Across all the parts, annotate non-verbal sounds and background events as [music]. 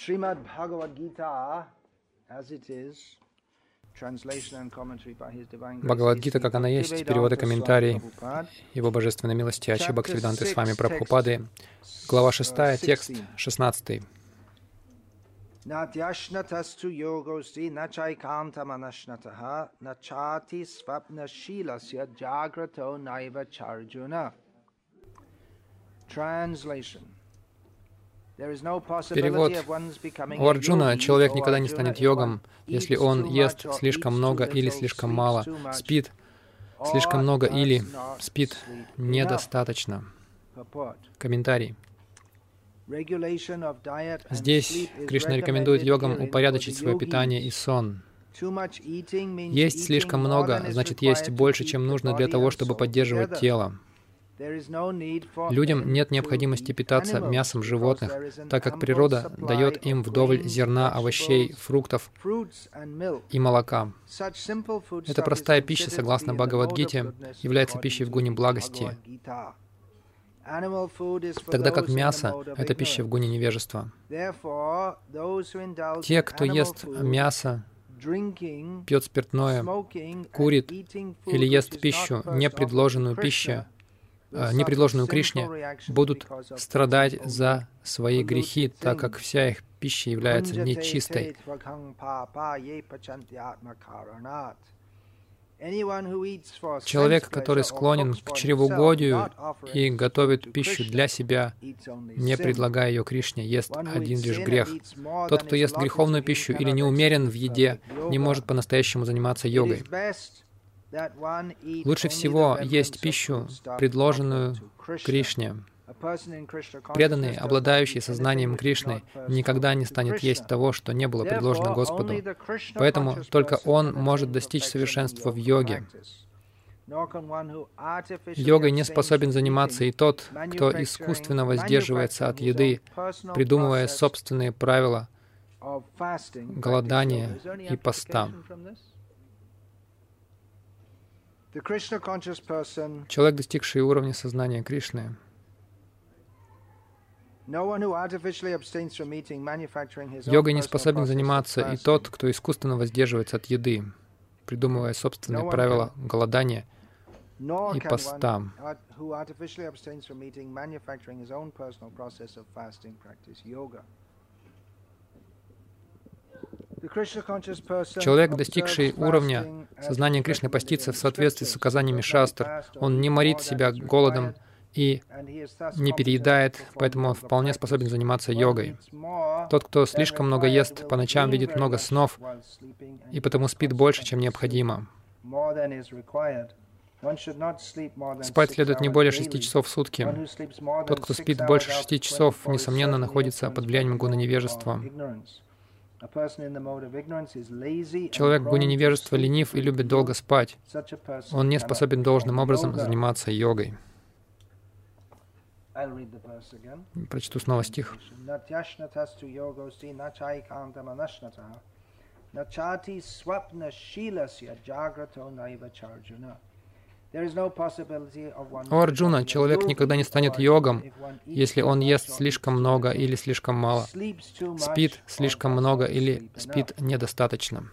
Srimad Bhagavad Gita, as it is, translation and commentary by His Divine Grace, Бхагавадгита, как она есть, перевод и комментарий Его Божественной милости Ачи Бхактивиданты с вами Прабхупады, глава 6, текст 16. Natyashnatastu yogosti nachaikanta manashnataha nachati svapna shilasya jagrato naiva charjuna. Translation. Перевод. У Арджуна человек никогда не станет йогом, если он ест слишком много или слишком мало, спит слишком много или спит недостаточно. Комментарий. Здесь Кришна рекомендует йогам упорядочить свое питание и сон. Есть слишком много, значит, есть больше, чем нужно для того, чтобы поддерживать тело. Людям нет необходимости питаться мясом животных, так как природа дает им вдоволь зерна, овощей, фруктов и молока. Эта простая пища, согласно Бхагавадгите, является пищей в гуне благости, тогда как мясо — это пища в гуне невежества. Те, кто ест мясо, пьет спиртное, курит или ест пищу, не предложенную пищу, Э, непредложенную Кришне, будут страдать за свои грехи, так как вся их пища является нечистой. Человек, который склонен к чревоугодию и готовит пищу для себя, не предлагая ее Кришне, ест один лишь грех. Тот, кто ест греховную пищу или не умерен в еде, не может по-настоящему заниматься йогой. Лучше всего есть пищу, предложенную Кришне. Преданный, обладающий сознанием Кришны, никогда не станет есть того, что не было предложено Господу. Поэтому только он может достичь совершенства в йоге. Йогой не способен заниматься и тот, кто искусственно воздерживается от еды, придумывая собственные правила голодания и поста. Человек, достигший уровня сознания Кришны, Йогой не способен заниматься и тот, кто искусственно воздерживается от еды, придумывая собственные правила голодания и поста. Человек, достигший уровня сознания Кришны, постится в соответствии с указаниями шастр. Он не морит себя голодом и не переедает, поэтому он вполне способен заниматься йогой. Тот, кто слишком много ест, по ночам видит много снов и потому спит больше, чем необходимо. Спать следует не более шести часов в сутки. Тот, кто спит больше шести часов, несомненно, находится под влиянием гуна невежества. Человек в гуне невежества ленив и любит долго спать. Он не способен должным образом заниматься йогой. Прочту снова стих. Начати свапна шиласya jagrato naiva charjuna. О Арджуна, человек никогда не станет йогом, если он ест слишком много или слишком мало, спит слишком много или спит недостаточно.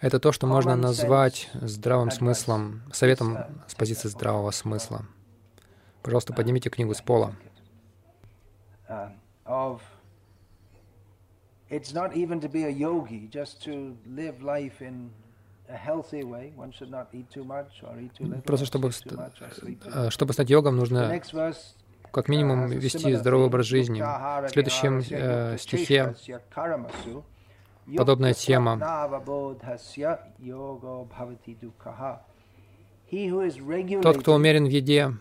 Это то, что можно назвать здравым смыслом, советом с позиции здравого смысла. Пожалуйста, поднимите книгу с пола. It's not even to be a yogi, just to live life in Просто чтобы, чтобы стать йогом, нужно как минимум вести здоровый образ жизни. В следующем э, стихе подобная тема. Тот, кто умерен в еде,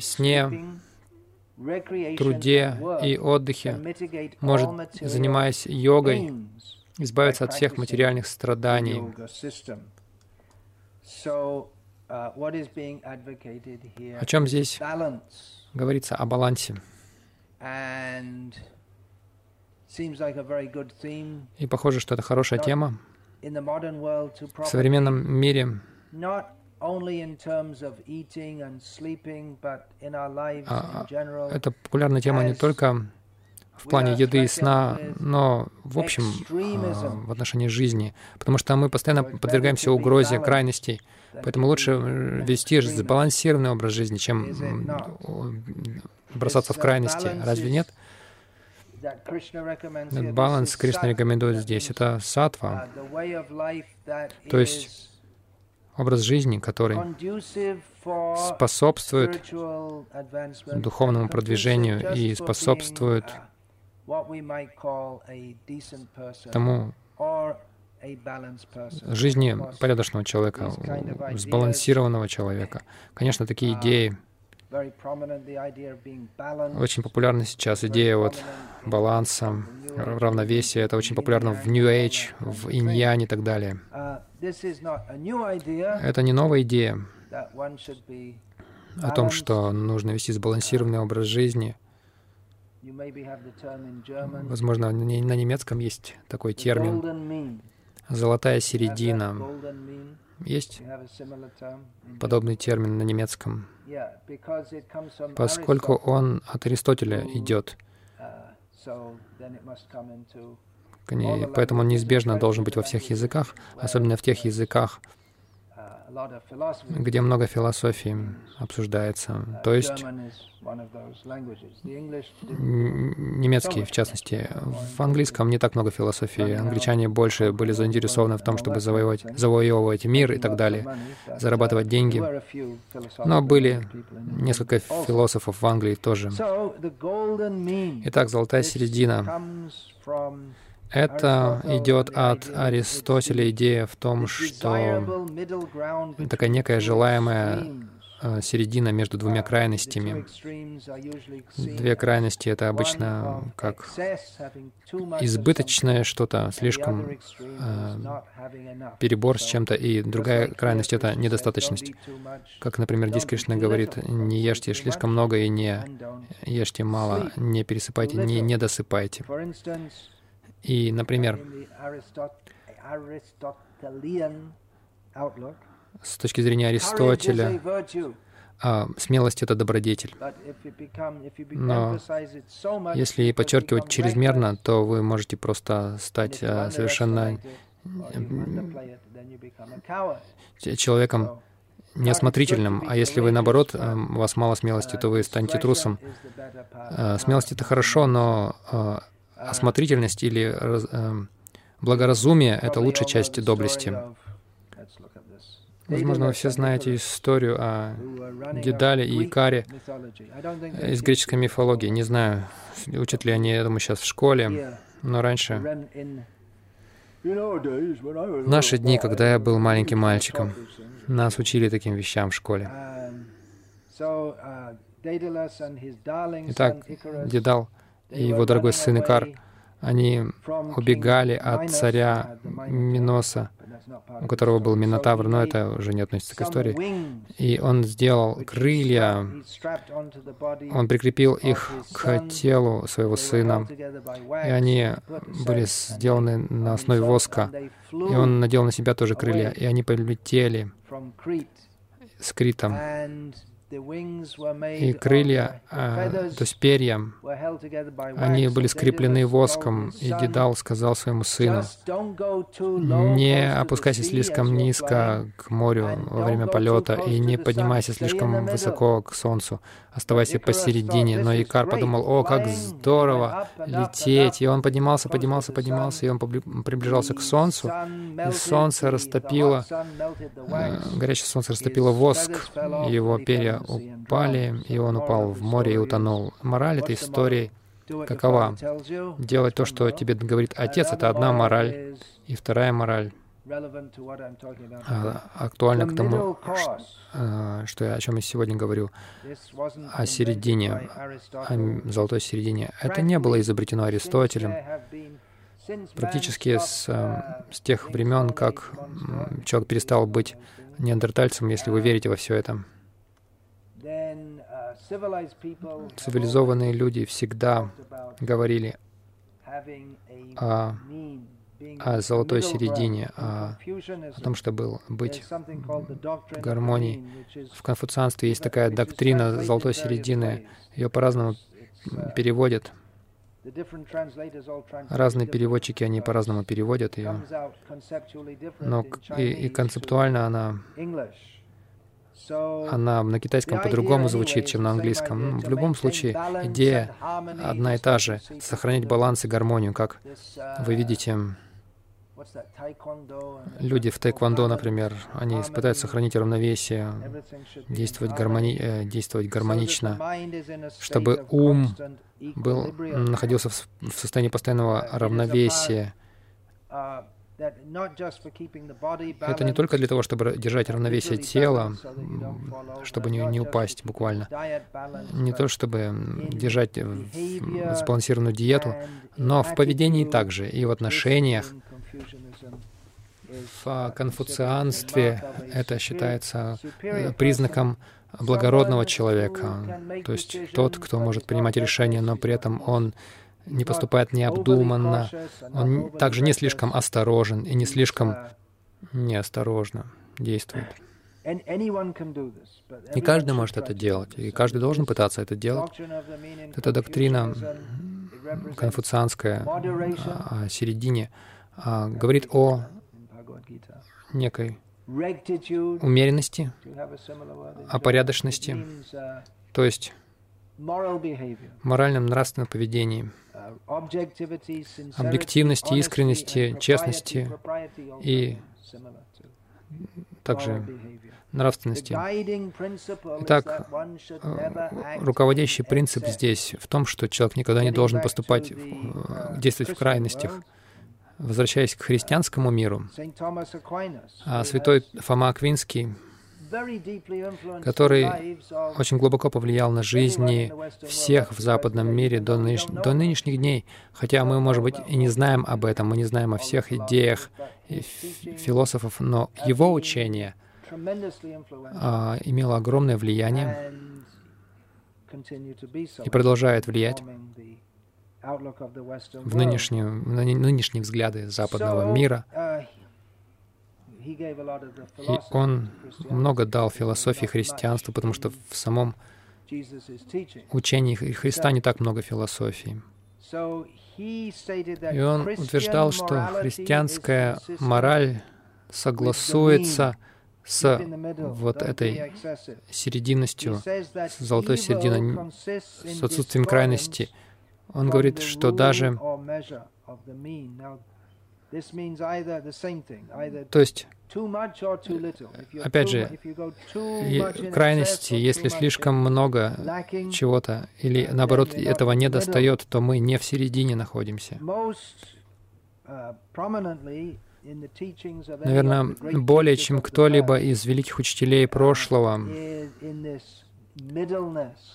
сне, труде и отдыхе может, занимаясь йогой, избавиться от всех материальных страданий. О чем здесь говорится? О балансе. И похоже, что это хорошая тема. В современном мире А, это популярная тема не только в плане еды и сна, но в общем а, в отношении жизни, потому что мы постоянно подвергаемся угрозе крайностей. Поэтому лучше вести сбалансированный образ жизни, чем бросаться в крайности. Разве нет? Баланс Кришна рекомендует здесь. Это сатва, то есть образ жизни, который способствует духовному продвижению и способствует тому жизни порядочного человека, сбалансированного человека. Конечно, такие идеи очень популярна сейчас идея вот баланса, равновесия. Это очень популярно в New Age, в иньяне и так далее. Это не новая идея о том, что нужно вести сбалансированный образ жизни. Возможно, на немецком есть такой термин «золотая середина». Есть подобный термин на немецком, поскольку он от Аристотеля идет. Поэтому он неизбежно должен быть во всех языках, особенно в тех языках, где много философии обсуждается. То есть немецкий, в частности. В английском не так много философии. Англичане больше были заинтересованы в том, чтобы завоевать, завоевывать мир и так далее, зарабатывать деньги. Но были несколько философов в Англии тоже. Итак, золотая середина это идет от Аристотеля идея в том, что такая некая желаемая э, середина между двумя крайностями. Две крайности — это обычно как избыточное что-то, слишком э, перебор с чем-то, и другая крайность — это недостаточность. Как, например, здесь Кришна говорит, не ешьте слишком много и не ешьте мало, не пересыпайте, не недосыпайте. И, например, с точки зрения Аристотеля, а, смелость — это добродетель. Но если подчеркивать чрезмерно, то вы можете просто стать а, совершенно человеком неосмотрительным, а если вы, наоборот, а, у вас мало смелости, то вы станете трусом. Смелость — это хорошо, но осмотрительность или э, благоразумие — это лучшая часть доблести. Возможно, вы все знаете историю о Дедале и Икаре из греческой мифологии. Не знаю, учат ли они, думаю, сейчас в школе, но раньше, в наши дни, когда я был маленьким мальчиком, нас учили таким вещам в школе. Итак, Дедал и его дорогой сын Икар, они убегали от царя Миноса, у которого был Минотавр, но это уже не относится к истории. И он сделал крылья, он прикрепил их к телу своего сына, и они были сделаны на основе воска. И он надел на себя тоже крылья, и они полетели с Критом. И крылья, а, то есть перья, они были скреплены воском, и Дедал сказал своему сыну, «Не опускайся слишком низко к морю во время полета и не поднимайся слишком высоко к солнцу, оставайся посередине». Но Икар подумал, «О, как здорово лететь!» И он поднимался, поднимался, поднимался, и он приближался к солнцу, и солнце растопило, э, горячее солнце растопило воск, его перья упали, и он упал в море и утонул. Мораль этой истории какова? Делать то, что тебе говорит Отец, это одна мораль. И вторая мораль а, актуальна к тому, а, что я, о чем я сегодня говорю, о середине, о золотой середине. Это не было изобретено Аристотелем. Практически с, а, с тех времен, как человек перестал быть неандертальцем, если вы верите во все это. Цивилизованные люди всегда говорили о о золотой середине, о, о том, чтобы быть в гармонии. В конфуцианстве есть такая доктрина золотой середины, ее по-разному переводят. Разные переводчики, они по-разному переводят ее, но и, и концептуально она она на китайском по-другому звучит, чем на английском. В любом случае, идея одна и та же — сохранять баланс и гармонию, как вы видите, Люди в тайквондо, например, они пытаются сохранить равновесие, действовать, гармони... Э, действовать гармонично, чтобы ум был, находился в состоянии постоянного равновесия. Это не только для того, чтобы держать равновесие тела, чтобы не, не упасть буквально, не то, чтобы держать сбалансированную диету, но в поведении также и в отношениях. В конфуцианстве это считается э, признаком благородного человека, то есть тот, кто может принимать решения, но при этом он не поступает необдуманно, он также не слишком осторожен и не слишком неосторожно действует. И каждый может это делать, и каждый должен пытаться это делать. Это доктрина конфуцианская о середине а, говорит о некой умеренности, о порядочности, то есть моральном нравственном поведении, объективности, искренности, честности и также нравственности. Итак, э, руководящий принцип здесь в том, что человек никогда не должен поступать, э, действовать в крайностях. Возвращаясь к христианскому миру, а святой Фома Аквинский который очень глубоко повлиял на жизни всех в западном мире до, нынеш... до нынешних дней. Хотя мы, может быть, и не знаем об этом, мы не знаем о всех идеях философов, но его учение а, имело огромное влияние и продолжает влиять в нынешние, нынешние взгляды западного мира. И он много дал философии христианству, потому что в самом учении Христа не так много философии. И он утверждал, что христианская мораль согласуется с вот этой серединностью, с золотой серединой, с отсутствием крайности. Он говорит, что даже то есть, опять же, крайности, если слишком много чего-то, или наоборот этого не достает, то мы не в середине находимся. Uh, Наверное, более чем кто-либо из великих учителей прошлого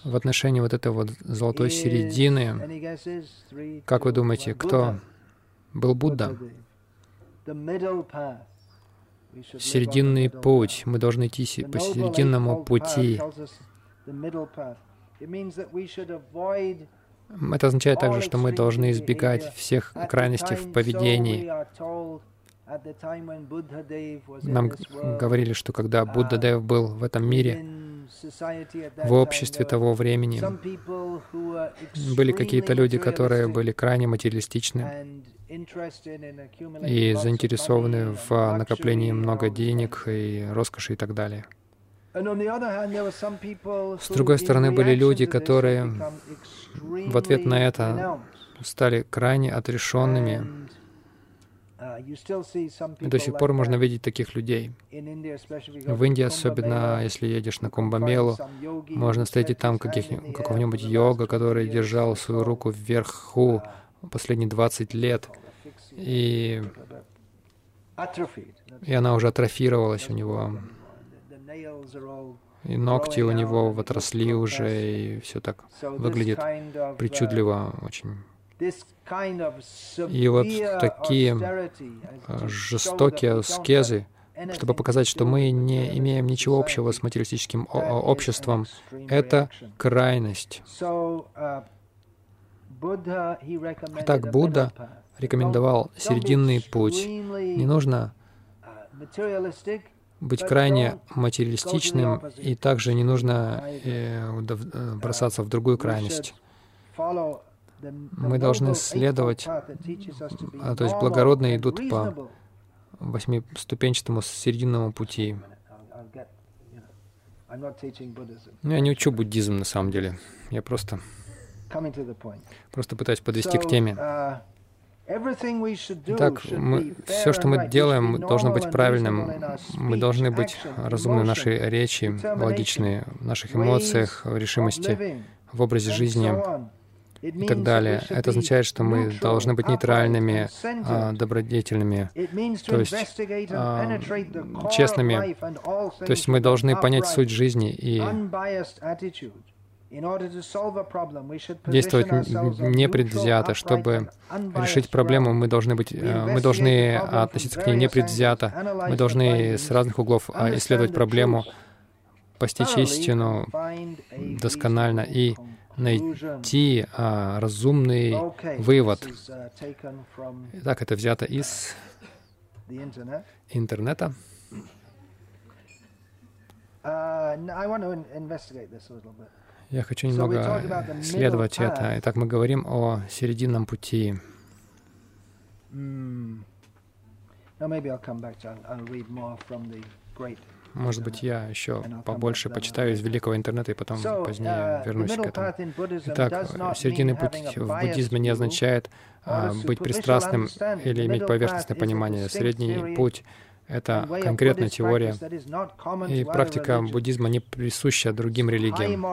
в отношении вот этой вот золотой середины, как вы думаете, кто был Будда? Серединный путь. Мы должны идти по серединному пути. Это означает также, что мы должны избегать всех крайностей в поведении. Нам говорили, что когда Будда Дев был в этом мире, в обществе того времени, были какие-то люди, которые были крайне материалистичны и заинтересованы в накоплении много денег и роскоши и так далее. С другой стороны, были люди, которые в ответ на это стали крайне отрешенными. И до сих пор можно видеть таких людей. В Индии, особенно если едешь на Кумбамелу, можно встретить там какого-нибудь йога, который держал свою руку вверху последние 20 лет, и, и она уже атрофировалась у него. И ногти у него отросли уже, и все так выглядит причудливо очень. И вот такие э, жестокие аскезы, чтобы показать, что мы не имеем ничего общего с материалистическим обществом, это крайность. Uh, Так Будда рекомендовал серединный путь. Не нужно быть крайне материалистичным, и также не нужно э, э, бросаться в другую крайность. Мы должны следовать, а, то есть благородные идут по восьмиступенчатому серединному пути. Ну, я не учу буддизм на самом деле. Я просто, просто пытаюсь подвести к теме. Uh, Итак, мы, все, что мы делаем, должно быть правильным. Мы должны быть разумны в нашей речи, логичны в наших эмоциях, в решимости, в образе жизни и так далее. Это означает, что мы должны быть нейтральными, а, добродетельными, то есть а, честными. То есть мы должны понять суть жизни и действовать непредвзято. Чтобы решить проблему, мы должны, быть, э, мы должны относиться к ней непредвзято. Мы должны с разных углов а, исследовать проблему, постичь истину досконально и найти а, разумный вывод. Итак, это взято из интернета. Я хочу немного исследовать это. Итак, мы говорим о серединном пути. Может быть, я еще побольше почитаю из великого интернета и потом позднее uh, вернусь к этому. Итак, серединный путь в буддизме не означает а, быть пристрастным или иметь поверхностное понимание. Средний путь это конкретная теория, и практика буддизма не присуща другим религиям.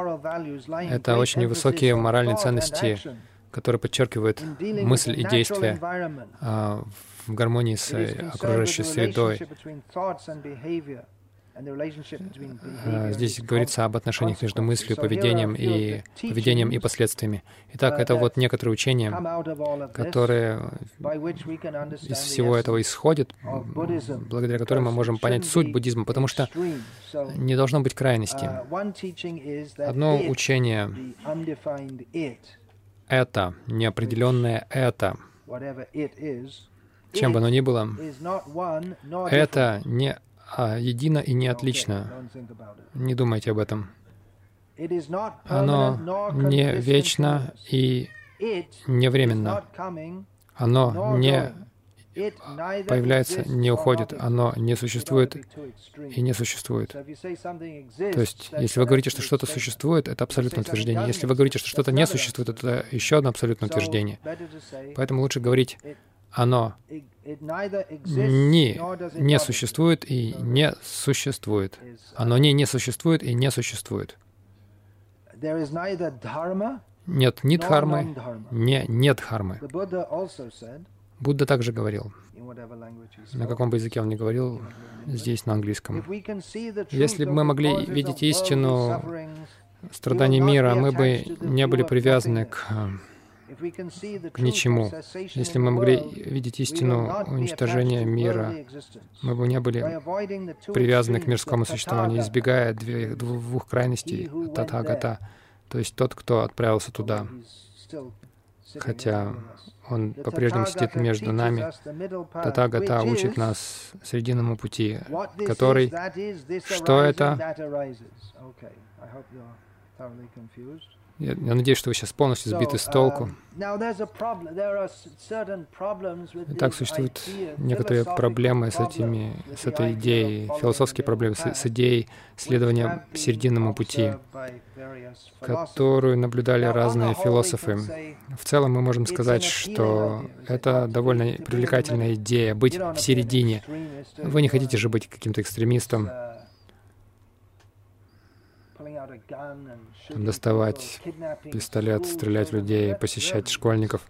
Это очень высокие моральные ценности, которые подчеркивают мысль и действие а, в гармонии с окружающей средой. Э, здесь говорится об отношениях между мыслью, поведением и поведением и последствиями. Итак, это вот некоторые учения, которые из всего этого исходят, благодаря которым мы можем понять суть буддизма, потому что не должно быть крайности. Одно учение — это, неопределенное это, чем бы оно ни было, это не а едино и не отлично. Не думайте об этом. Оно не вечно и не временно. Оно не появляется, не уходит, оно не существует и не существует. То есть, если вы говорите, что что-то существует, это абсолютное утверждение. Если вы говорите, что что-то не существует, это еще одно абсолютное утверждение. Поэтому лучше говорить оно не, не существует и не существует. Оно не не существует и не существует. Нет ни дхармы, не нет дхармы. Будда также говорил, на каком бы языке он не говорил, здесь на английском. Если бы мы могли видеть истину страданий мира, мы бы не были привязаны к к ничему. Если мы могли видеть истину уничтожения мира, мы бы не были привязаны к мирскому существованию, избегая двух крайностей Татхагата, то есть тот, кто отправился туда, хотя он по-прежнему сидит между нами. Татагата учит нас срединному пути, который... Что это? Я, я надеюсь, что вы сейчас полностью сбиты с толку. Итак, существуют некоторые проблемы с, этими, с этой идеей, философские проблемы с, с идеей следования серединному пути, которую наблюдали разные философы. В целом мы можем сказать, что это довольно привлекательная идея — быть в середине. Вы не хотите же быть каким-то экстремистом, доставать пистолет, стрелять людей, посещать школьников.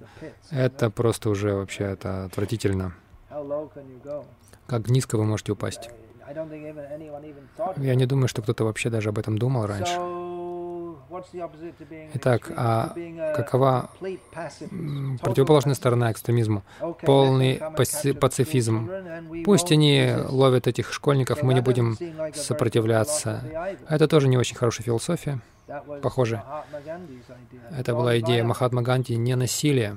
Это просто уже вообще это отвратительно. Как низко вы можете упасть? Я не думаю, что кто-то вообще даже об этом думал раньше. Итак, а какова противоположная сторона экстремизму? Полный пацифизм. Пусть они ловят этих школьников, мы не будем сопротивляться. Это тоже не очень хорошая философия. Похоже. Это была идея Махатма Ганди не насилие.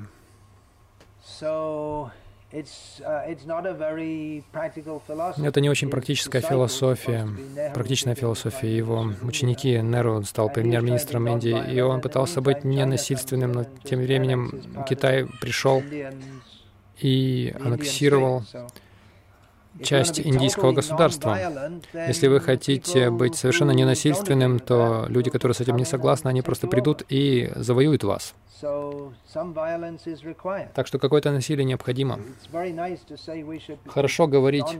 Это не очень практическая философия, практичная философия. Его. ученики, Неру стал премьер-министром Индии, и он пытался быть ненасильственным, но тем временем Китай пришел и аннексировал часть индийского государства. Если вы хотите быть совершенно ненасильственным, то люди, которые с этим не согласны, они просто придут и завоюют вас. Так что какое-то насилие необходимо. Хорошо говорить,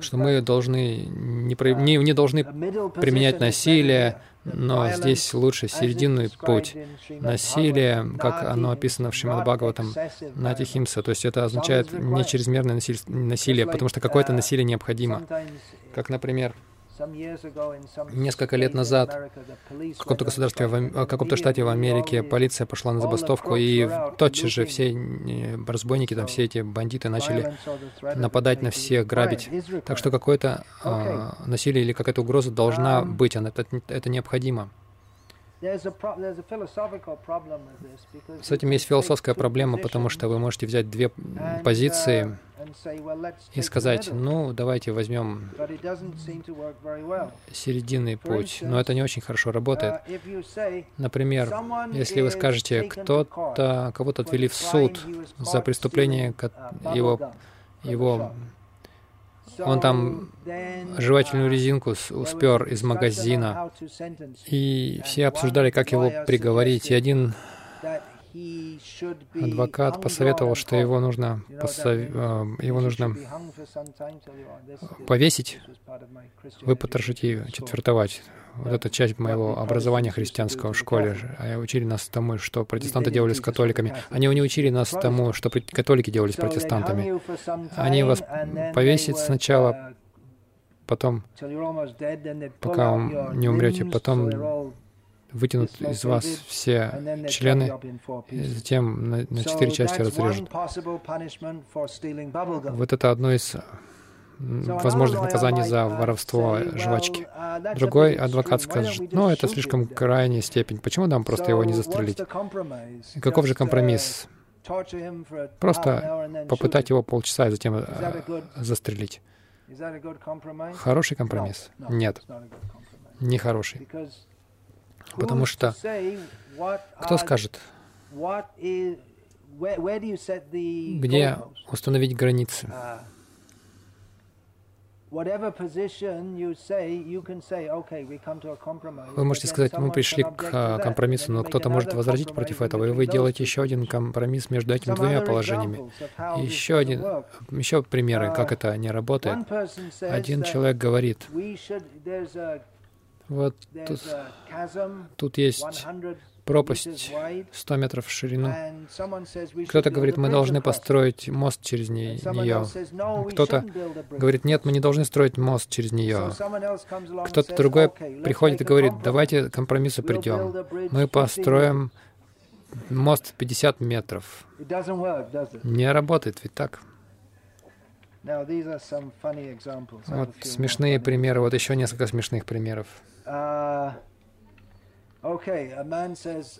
что мы должны не, не, не должны применять насилие, но здесь лучше серединный путь. Насилие, как оно описано в Шримад Бхагаватам, Натихимса, то есть это означает не чрезмерное насилие, потому что какое-то насилие необходимо. Как, например, Несколько лет назад в каком-то государстве, в каком-то штате в Америке полиция пошла на забастовку, и тотчас же все э, разбойники, там все эти бандиты начали нападать на всех, грабить. Так что какое-то э, насилие или какая-то угроза должна um, быть, это, это необходимо. С этим есть философская проблема, потому что вы можете взять две позиции uh, и сказать, ну, давайте возьмем серединный путь. Но это не очень хорошо работает. Uh, Например, если вы скажете, кто-то, кого-то отвели в суд за преступление uh, его, его он там жевательную резинку успер из магазина, и все обсуждали, как его приговорить. И один адвокат посоветовал, что его нужно, посов... Э, его нужно повесить, выпотрошить и четвертовать. Вот эта часть моего образования христианского в школе. А учили нас тому, что протестанты делали с католиками. Они не учили нас тому, что католики делали с протестантами. Они вас повесят сначала, потом, пока вы не умрете, потом вытянут из вас все члены, и затем на, на четыре части разрежут. Вот это одно из возможных наказаний за воровство жвачки. Другой адвокат скажет, ну, это слишком крайняя степень, почему нам просто его не застрелить? И каков же компромисс? Просто попытать его полчаса и затем э, застрелить. Хороший компромисс? Нет, не хороший. Потому что кто скажет, где установить границы? Вы можете сказать, мы пришли к а, компромиссу, но кто-то может возразить против этого, и вы делаете еще один компромисс между этими двумя положениями. Еще один, еще примеры, как uh, это не работает. Один человек говорит, вот тут, тут есть пропасть 100 метров в ширину. Кто-то говорит, мы должны построить мост через нее. Кто-то говорит, нет, мы не должны строить мост через нее. Кто-то другой приходит и говорит, давайте к компромиссу придем. Мы построим мост в 50 метров. Не работает, ведь так? Вот смешные примеры, вот еще несколько смешных примеров. Uh,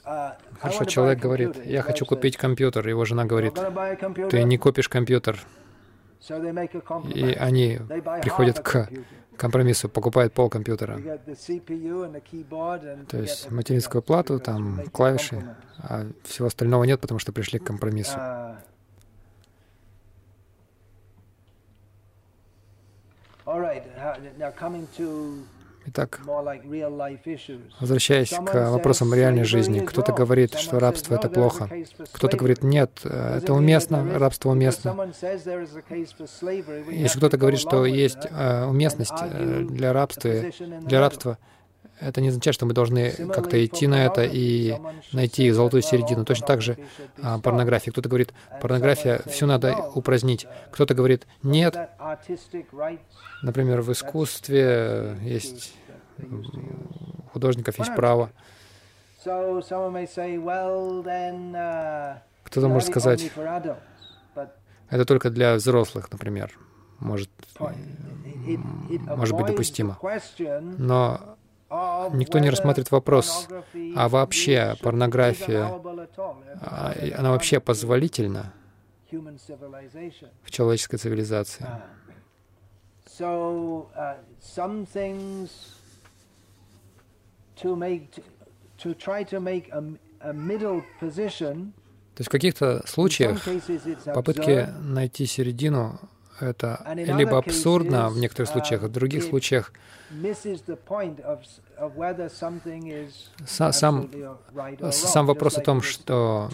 Uh, Хорошо, человек говорит, я хочу купить компьютер. Его жена говорит, ты не купишь компьютер. И они приходят к компромиссу, покупают пол компьютера. То есть материнскую плату, там клавиши, а всего остального нет, потому что пришли к компромиссу. All right. Now coming to Итак, возвращаясь к вопросам реальной жизни, кто-то говорит, что рабство — это плохо. Кто-то говорит, нет, это уместно, рабство уместно. Если кто-то говорит, что есть э, уместность э, для рабства, для рабства, это не означает, что мы должны как-то идти на это и найти золотую середину. Точно так же а, порнография. Кто-то говорит, порнография, все надо упразднить. Кто-то говорит, нет. Например, в искусстве есть у художников есть право. Кто-то может сказать, это только для взрослых, например, может, может быть допустимо. Но никто не рассматривает вопрос, а вообще порнография, а, она вообще позволительна в человеческой цивилизации. То есть в каких-то случаях попытки найти середину это либо абсурдно в некоторых случаях, в других случаях сам, сам вопрос о том, что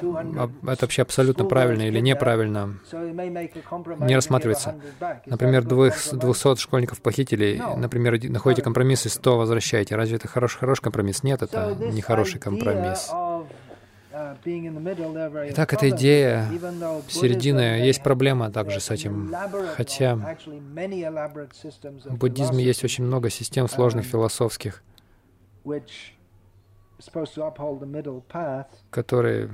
это вообще абсолютно правильно или неправильно, не рассматривается. Например, 200 школьников похитили, например, находите компромисс и 100 возвращаете. Разве это хороший, хороший компромисс? Нет, это не хороший компромисс. Итак, эта идея середины, есть проблема также с этим. Хотя в буддизме есть очень много систем сложных философских, которые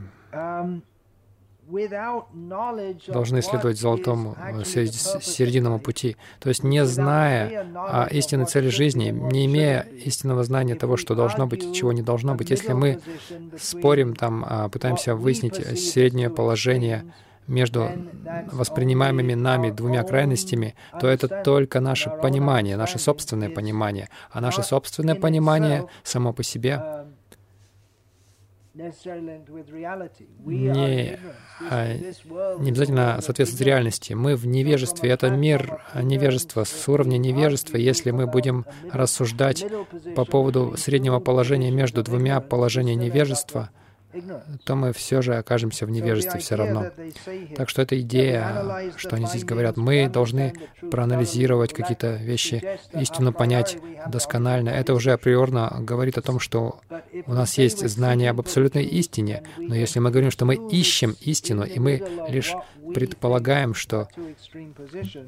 должны следовать золотому э, серединному пути. То есть не зная о истинной цели жизни, не имея истинного знания того, что должно быть, чего не должно быть, если мы спорим там, а, пытаемся выяснить среднее положение между воспринимаемыми нами двумя крайностями, то это только наше понимание, наше собственное понимание. А наше собственное понимание само по себе не, а, не обязательно соответствует реальности. Мы в невежестве. Это мир невежества, с уровня невежества. Если мы будем рассуждать по поводу среднего положения между двумя положениями невежества, то мы все же окажемся в невежестве все равно. Так что эта идея, что они здесь говорят, мы должны проанализировать какие-то вещи, истину понять досконально, это уже априорно говорит о том, что у нас есть знание об абсолютной истине. Но если мы говорим, что мы ищем истину, и мы лишь предполагаем, что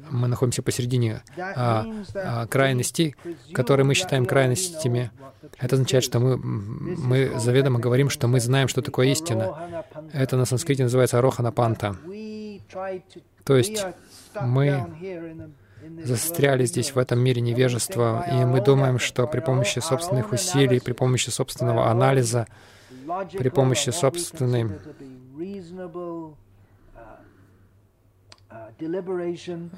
мы находимся посередине а, а, крайностей, которые мы считаем крайностями, это означает, что мы, мы заведомо говорим, что мы знаем, что такое истина. Это на санскрите называется ароханапанта. То есть мы застряли здесь, в этом мире невежества, и мы думаем, что при помощи собственных усилий, при помощи собственного анализа, при помощи собственной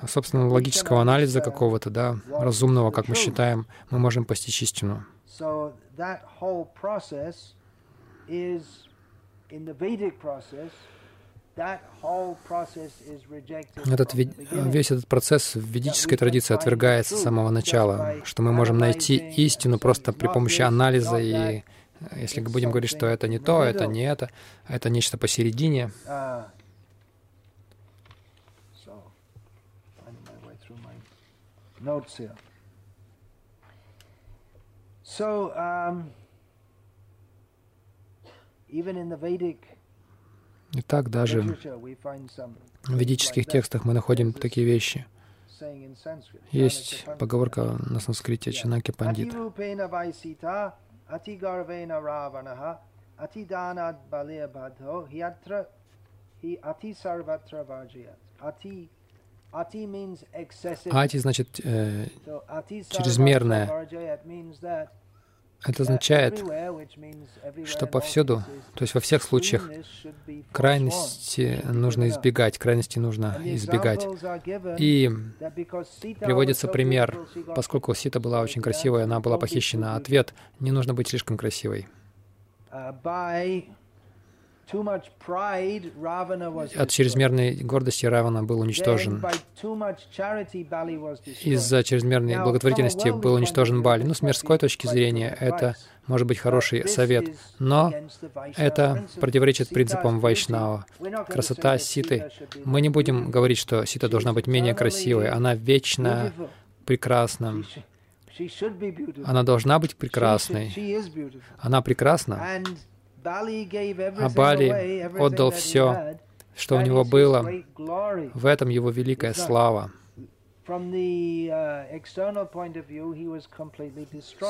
собственного логического анализа какого-то, да, разумного, как мы считаем, мы можем постичь истину. Этот, весь этот процесс в ведической традиции отвергается с самого начала, что мы можем найти истину просто при помощи анализа, и если мы будем говорить, что это не то, это не это, это нечто посередине, uh, notes here. So, um, even in the Vedic Итак, даже в ведических текстах мы находим такие вещи. Есть поговорка на санскрите Чанаки Пандит. Ати значит э, чрезмерное. Это означает, что повсюду, то есть во всех случаях, крайности нужно избегать, крайности нужно избегать. И приводится пример, поскольку Сита была очень красивой, она была похищена. Ответ — не нужно быть слишком красивой. От чрезмерной гордости Равана был уничтожен. Из-за чрезмерной благотворительности был уничтожен Бали. Ну, с мирской точки зрения, это может быть хороший совет, но это противоречит принципам Вайшнава. Красота Ситы. Мы не будем говорить, что Сита должна быть менее красивой. Она вечно прекрасна. Она должна быть прекрасной. Она прекрасна. А Бали отдал все, что у него было. В этом его великая слава. Uh,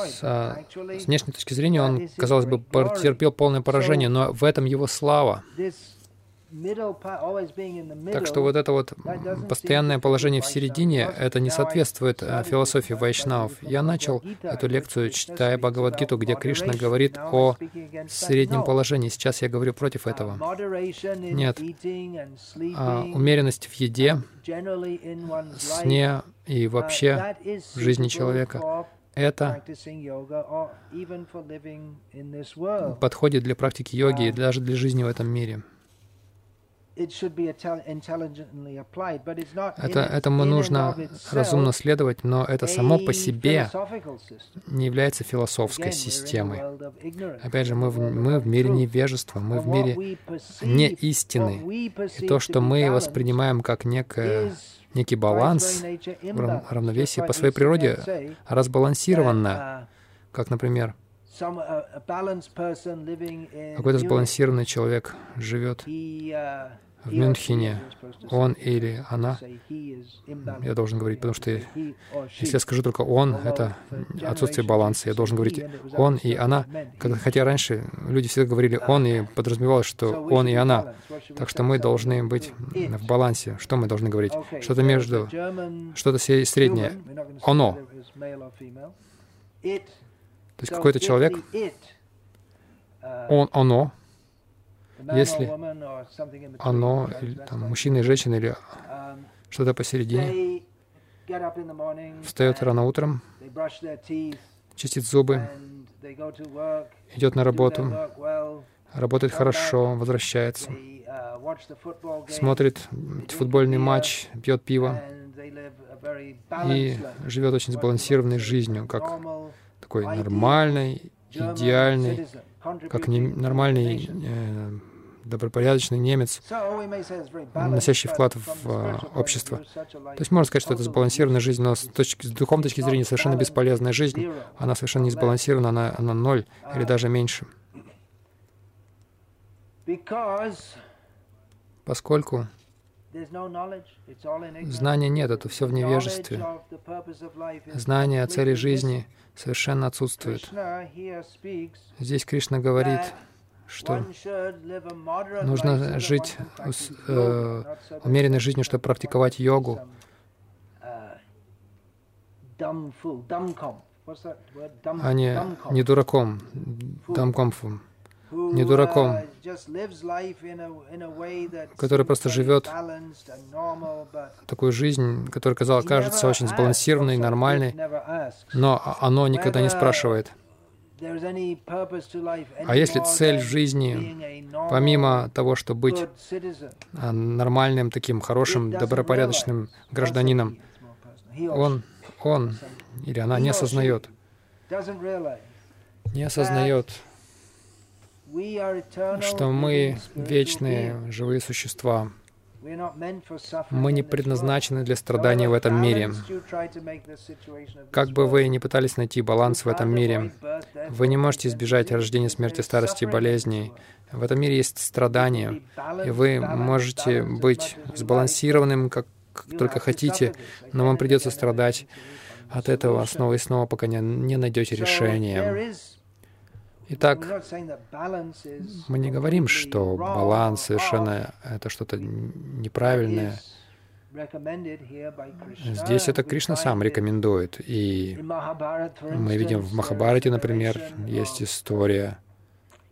с, а, с внешней точки зрения он, казалось бы, потерпел полное поражение, но в этом его слава. Так что вот это вот постоянное положение в середине, это не соответствует э, философии вайшнав. Я начал эту лекцию, читая Бхагавадгиту, где Кришна говорит о среднем положении. Сейчас я говорю против этого. Нет. А умеренность в еде, сне и вообще в жизни человека это подходит для практики йоги и даже для жизни в этом мире. Это, этому нужно разумно следовать, но это само по себе не является философской системой. Опять же, мы в, мы в мире невежества, мы в мире не истины. И то, что мы воспринимаем как некое, некий баланс, равновесие по своей природе разбалансировано, как, например, какой-то сбалансированный человек живет в Мюнхене, он или она, я должен говорить, потому что если я скажу только он, это отсутствие баланса. Я должен говорить он и она. Хотя раньше люди всегда говорили он и подразумевалось, что он и она. Так что мы должны быть в балансе. Что мы должны говорить? Что-то между, что-то среднее. Оно. То есть какой-то человек, он, оно, если оно, там, мужчина и женщина, или что-то посередине, встает рано утром, чистит зубы, идет на работу, работает хорошо, возвращается, смотрит футбольный матч, пьет пиво и живет очень сбалансированной жизнью, как такой нормальный, идеальный, как нормальный э, добропорядочный немец, носящий вклад в э, общество. То есть можно сказать, что это сбалансированная жизнь, но с, точки, с духовной точки зрения совершенно бесполезная жизнь. Она совершенно не сбалансирована, она, она ноль или даже меньше. Поскольку знания нет, это все в невежестве. Знание о цели жизни совершенно отсутствует. Здесь Кришна говорит, что нужно жить э, умеренной жизнью, чтобы практиковать йогу. А не, не дураком, дамкомфом, не дураком, который просто живет такую жизнь, которая казалось, кажется очень сбалансированной, нормальной, но оно никогда не спрашивает — а если цель жизни, помимо того, чтобы быть а, нормальным, таким хорошим, добропорядочным гражданином, он, он или она не осознает, не осознает, что мы вечные живые существа, мы не предназначены для страданий в этом мире. Как бы вы ни пытались найти баланс в этом мире, вы не можете избежать рождения, смерти, старости и болезней. В этом мире есть страдания, и вы можете быть сбалансированным, как, как только хотите, но вам придется страдать от этого снова и снова, пока не, не найдете решения. Итак, мы не говорим, что баланс совершенно это что-то неправильное. Здесь это Кришна сам рекомендует. И мы видим в Махабарате, например, есть история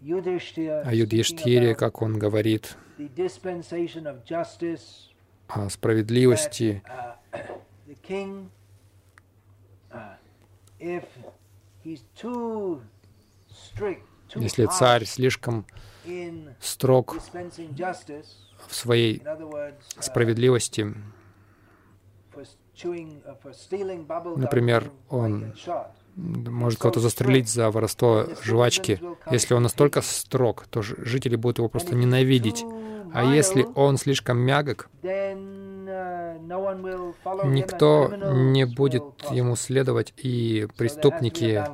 о Юдиштире, как он говорит о справедливости. Если царь слишком строг в своей справедливости, например, он может кого-то застрелить за воровство жвачки. Если он настолько строг, то жители будут его просто ненавидеть. А если он слишком мягок, никто не будет ему следовать, и преступники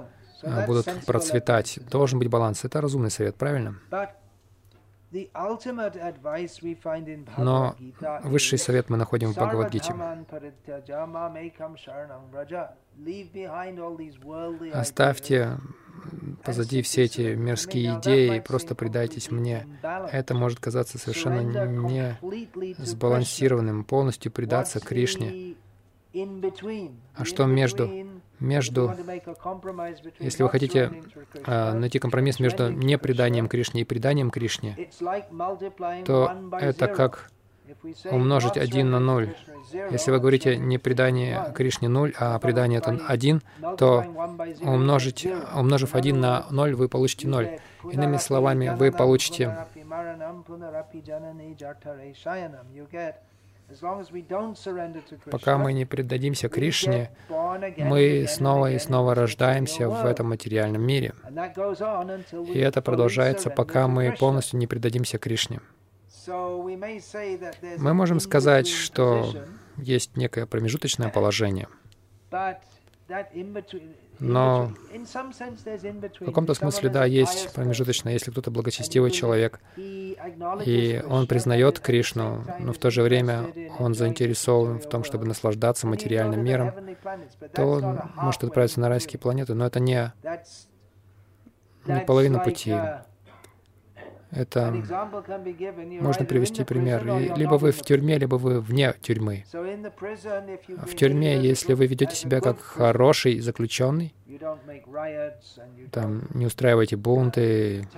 будут процветать. Должен быть баланс. Это разумный совет, правильно? Но высший совет мы находим в Бхагавадгите. Оставьте позади все эти мирские идеи и просто предайтесь мне. Это может казаться совершенно не сбалансированным, полностью предаться Кришне. А что между? Между, если вы хотите э, найти компромисс между непреданием Кришне и преданием Кришне, то это как умножить 1 на 0. Если вы говорите не предание Кришне 0, а предание это 1, то умножить, умножив 1 на 0, вы получите 0. Иными словами, вы получите Пока мы не предадимся Кришне, мы снова и снова рождаемся в этом материальном мире. И это продолжается, пока мы полностью не предадимся Кришне. Мы можем сказать, что есть некое промежуточное положение. Но в каком-то смысле, да, есть промежуточное. Если кто-то благочестивый человек, и он признает Кришну, но в то же время он заинтересован в том, чтобы наслаждаться материальным миром, то он может отправиться на райские планеты, но это не, не половина пути. Это можно привести пример. Либо вы в тюрьме, либо вы вне тюрьмы. В тюрьме, если вы ведете себя как хороший заключенный, там не устраиваете бунты,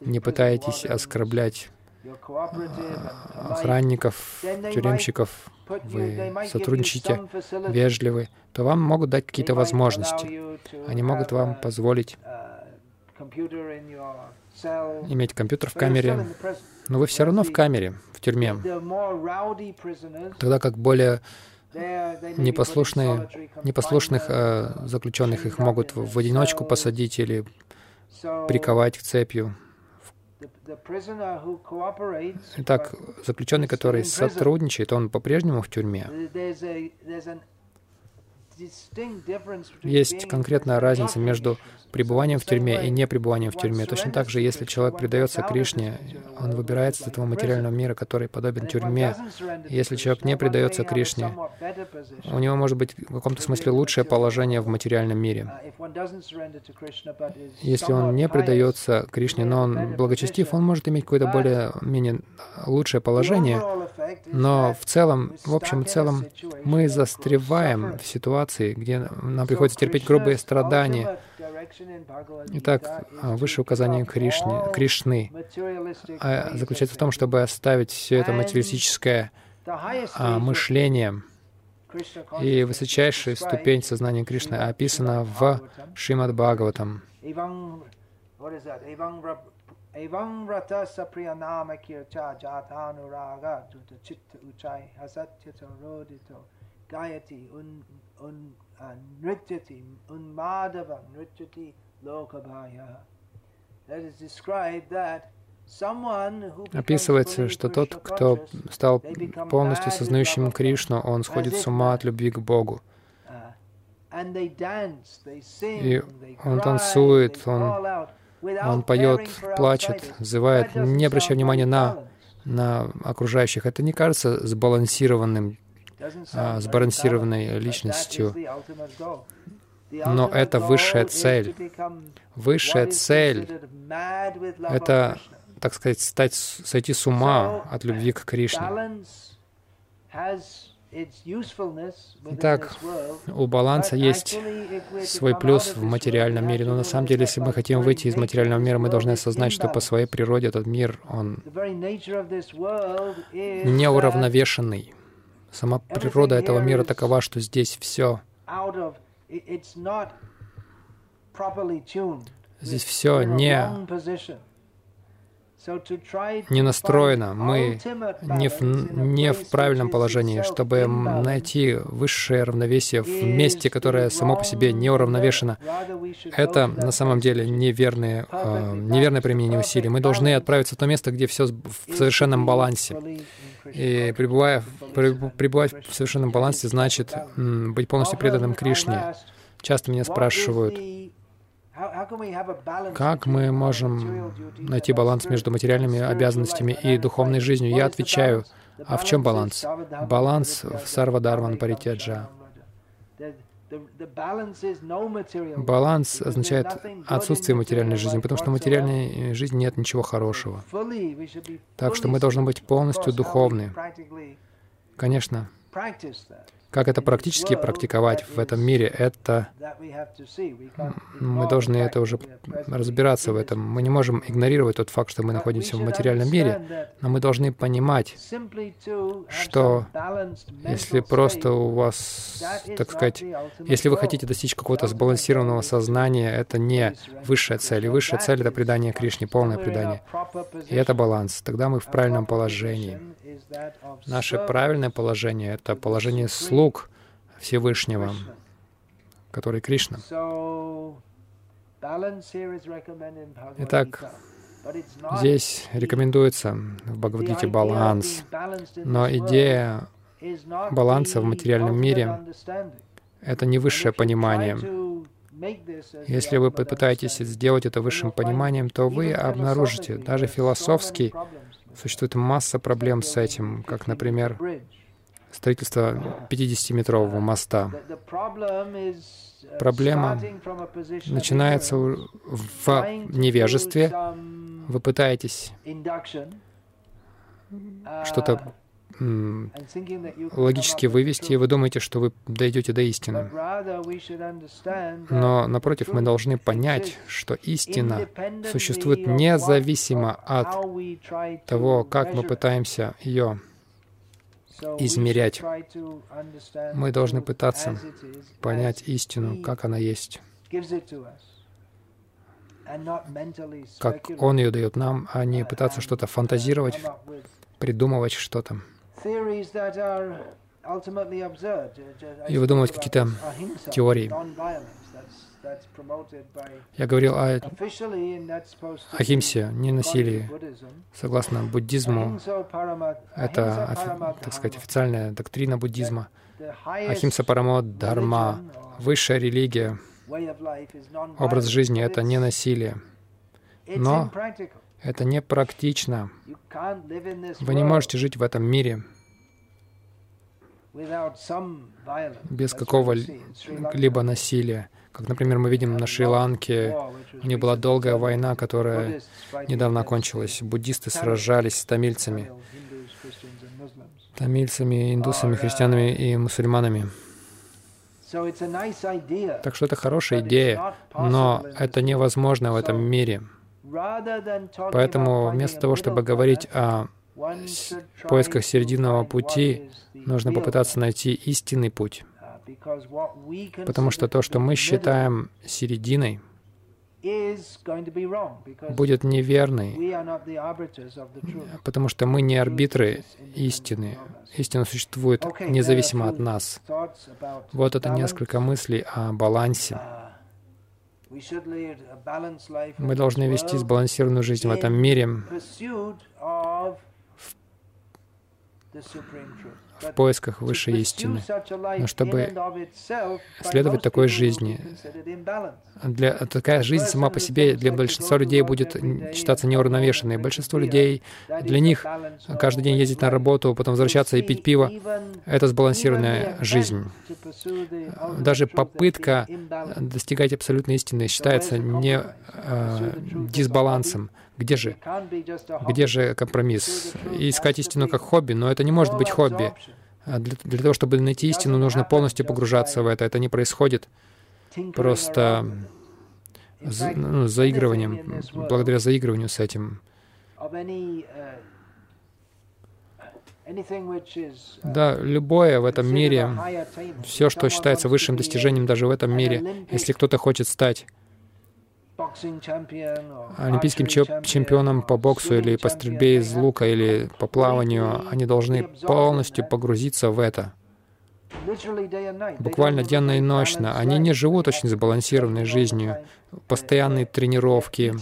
не пытаетесь оскорблять охранников, тюремщиков, вы сотрудничаете, вежливы, то вам могут дать какие-то возможности. Они могут вам позволить иметь компьютер в камере, но вы все равно в камере, в тюрьме. Тогда как более непослушные, непослушных э, заключенных их могут в, в одиночку посадить или приковать к цепью. Итак, заключенный, который сотрудничает, он по-прежнему в тюрьме. Есть конкретная разница между пребыванием в тюрьме и не пребыванием в тюрьме. Точно так же, если человек предается Кришне, он выбирается из этого материального мира, который подобен тюрьме. Если человек не предается Кришне, у него может быть в каком-то смысле лучшее положение в материальном мире. Если он не предается Кришне, но он благочестив, он может иметь какое-то более-менее лучшее положение, но в целом, в общем и целом, мы застреваем в ситуации, где нам приходится терпеть грубые страдания, Итак, а, высшее указание Кришны, Кришны а, заключается в том, чтобы оставить все это материалистическое а, мышление. И высочайшая ступень сознания Кришны описана в Шримад Бхагаватам. Un nrityati unmadava nrityati lokabhaya. That is described that Описывается, что тот, кто стал полностью сознающим Кришну, он сходит с ума от любви к Богу. И он танцует, он, он поет, плачет, взывает, не обращая внимания на, на окружающих. Это не кажется сбалансированным а, сбалансированной личностью. Но это высшая цель. Высшая цель — это, так сказать, стать, сойти с ума от любви к Кришне. Итак, у баланса есть свой плюс в материальном мире, но на самом деле, если мы хотим выйти из материального мира, мы должны осознать, что по своей природе этот мир, он неуравновешенный. Сама природа этого мира такова, что здесь все Здесь все не, не настроено, мы не в, не в правильном положении, чтобы найти высшее равновесие в месте, которое само по себе не уравновешено. Это на самом деле неверное, э, неверное применение усилий. Мы должны отправиться в то место, где все в совершенном балансе. И пребывая, пребывать в совершенном балансе значит быть полностью преданным Кришне. Часто меня спрашивают, Как мы можем найти баланс между материальными обязанностями и духовной жизнью? Я отвечаю, а в чем баланс? Баланс в Сарвадарван Паритяджа. Баланс означает отсутствие материальной жизни, потому что в материальной жизни нет ничего хорошего. Так что мы должны быть полностью духовны. Конечно, как это практически практиковать в этом мире, это мы должны это уже разбираться в этом. Мы не можем игнорировать тот факт, что мы находимся в материальном мире, но мы должны понимать, что если просто у вас, так сказать, если вы хотите достичь какого-то сбалансированного сознания, это не высшая цель. И высшая цель — это предание Кришне, полное предание. И это баланс. Тогда мы в правильном положении. Наше правильное положение — это положение слуг Всевышнего, который Кришна. Итак, здесь рекомендуется в Бхагавадгите баланс, но идея баланса в материальном мире — это не высшее понимание. Если вы попытаетесь сделать это высшим пониманием, то вы обнаружите, даже философски, Существует масса проблем с этим, как, например, строительство 50-метрового моста. Проблема начинается в невежестве. Вы пытаетесь что-то логически вывести, и вы думаете, что вы дойдете до истины. Но, напротив, мы должны понять, что истина существует независимо от того, как мы пытаемся ее измерять. Мы должны пытаться понять истину, как она есть, как Он ее дает нам, а не пытаться что-то фантазировать, придумывать что-то и выдумывать какие-то теории. Я говорил о Ахимсе, не насилии. Согласно буддизму, это, так сказать, официальная доктрина буддизма. Ахимса парамо дharma, высшая религия, образ жизни — это не насилие. Но это не практично. Вы не можете жить в этом мире без какого-либо насилия. Как, например, мы видим на Шри-Ланке, у них была долгая война, которая недавно окончилась. Буддисты сражались с тамильцами, тамильцами, индусами, христианами и мусульманами. Так что это хорошая идея, но это невозможно в этом мире. Поэтому вместо того, чтобы говорить о поисках серединного пути, нужно попытаться найти истинный путь. Потому что то, что мы считаем серединой, будет неверной, потому что мы не арбитры истины. Истина существует независимо от нас. Вот это несколько мыслей о балансе. Мы должны вести сбалансированную жизнь в этом мире в поисках высшей истины. Но чтобы следовать такой жизни, для, такая жизнь сама по себе для большинства людей будет считаться неуравновешенной. Большинство людей, для них каждый день ездить на работу, потом возвращаться и пить пиво — это сбалансированная жизнь. Даже попытка достигать абсолютной истины считается не э, дисбалансом. Где же? Где же компромисс? искать истину как хобби, но это не может быть хобби. А для, для того, чтобы найти истину, нужно полностью погружаться в это. Это не происходит просто за, ну, заигрыванием, благодаря заигрыванию с этим. Да, любое в этом мире, все, что считается высшим достижением даже в этом мире, если кто-то хочет стать олимпийским чемпионом по боксу или по стрельбе из лука или по плаванию, они должны полностью погрузиться в это. Буквально денно и ночно. Они не живут очень сбалансированной жизнью. Постоянные тренировки.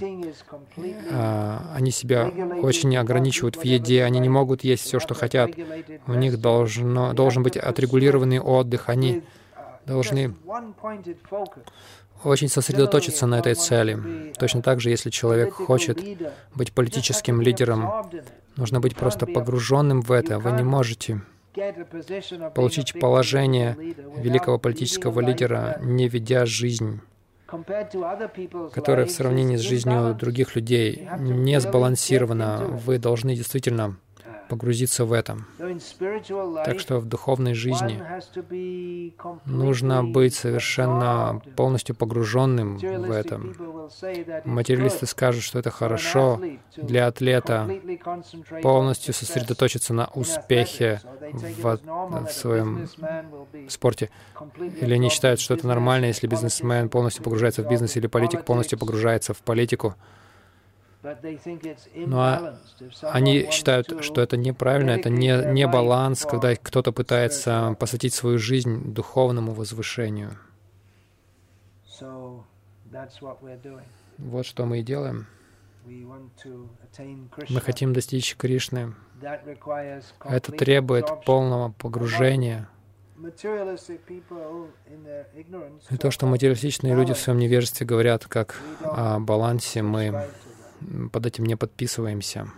А, они себя очень ограничивают в еде. Они не могут есть все, что хотят. У них должно, должен быть отрегулированный отдых. Они должны очень сосредоточиться на этой цели. Точно так же, если человек хочет быть политическим лидером, нужно быть просто погруженным в это. Вы не можете получить положение великого политического лидера, не ведя жизнь которая в сравнении с жизнью других людей не сбалансирована. Вы должны действительно погрузиться в этом. Так что в духовной жизни нужно быть совершенно полностью погруженным в это. Материалисты скажут, что это хорошо для атлета полностью сосредоточиться на успехе в, в своем спорте. Или они считают, что это нормально, если бизнесмен полностью погружается в бизнес или политик полностью погружается в политику. Но они считают, что это неправильно, это не, не баланс, когда кто-то пытается посвятить свою жизнь духовному возвышению. Вот что мы и делаем. Мы хотим достичь Кришны. Это требует полного погружения. И то, что материалистичные люди в своем невежестве говорят как о балансе, мы под этим не подписываемся.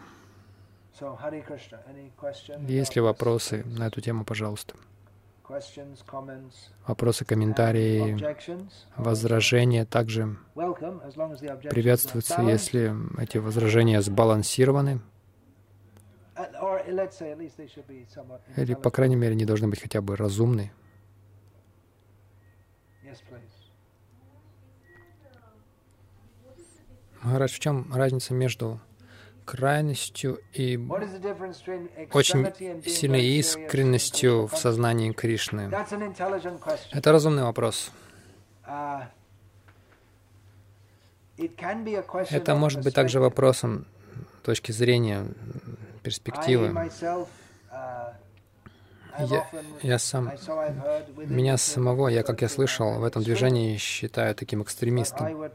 Есть ли вопросы на эту тему, пожалуйста? Вопросы, комментарии, возражения также приветствуются, если эти возражения сбалансированы. Или, по крайней мере, они должны быть хотя бы разумны. Махарадж, в чем разница между крайностью и очень сильной искренностью в сознании Кришны? Это разумный вопрос. Uh, Это может быть также вопросом точки зрения, перспективы. Я, я сам, меня самого, я, как я слышал, в этом движении считаю таким экстремистом.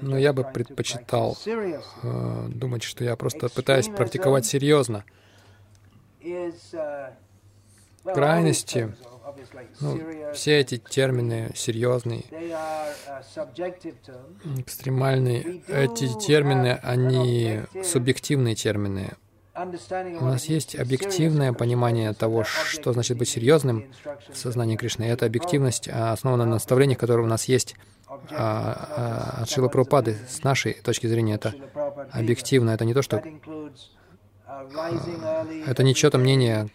Но я бы предпочитал э, думать, что я просто пытаюсь практиковать серьезно. Крайности, ну, все эти термины серьезные, экстремальные, эти термины, они субъективные термины. У нас есть объективное понимание того, что значит быть серьезным в сознании Кришны. И эта объективность а, основана на наставлениях, которые у нас есть а, а, от Шила Прабхупады. С нашей точки зрения это объективно. Это не то, что... Это не чье-то мнение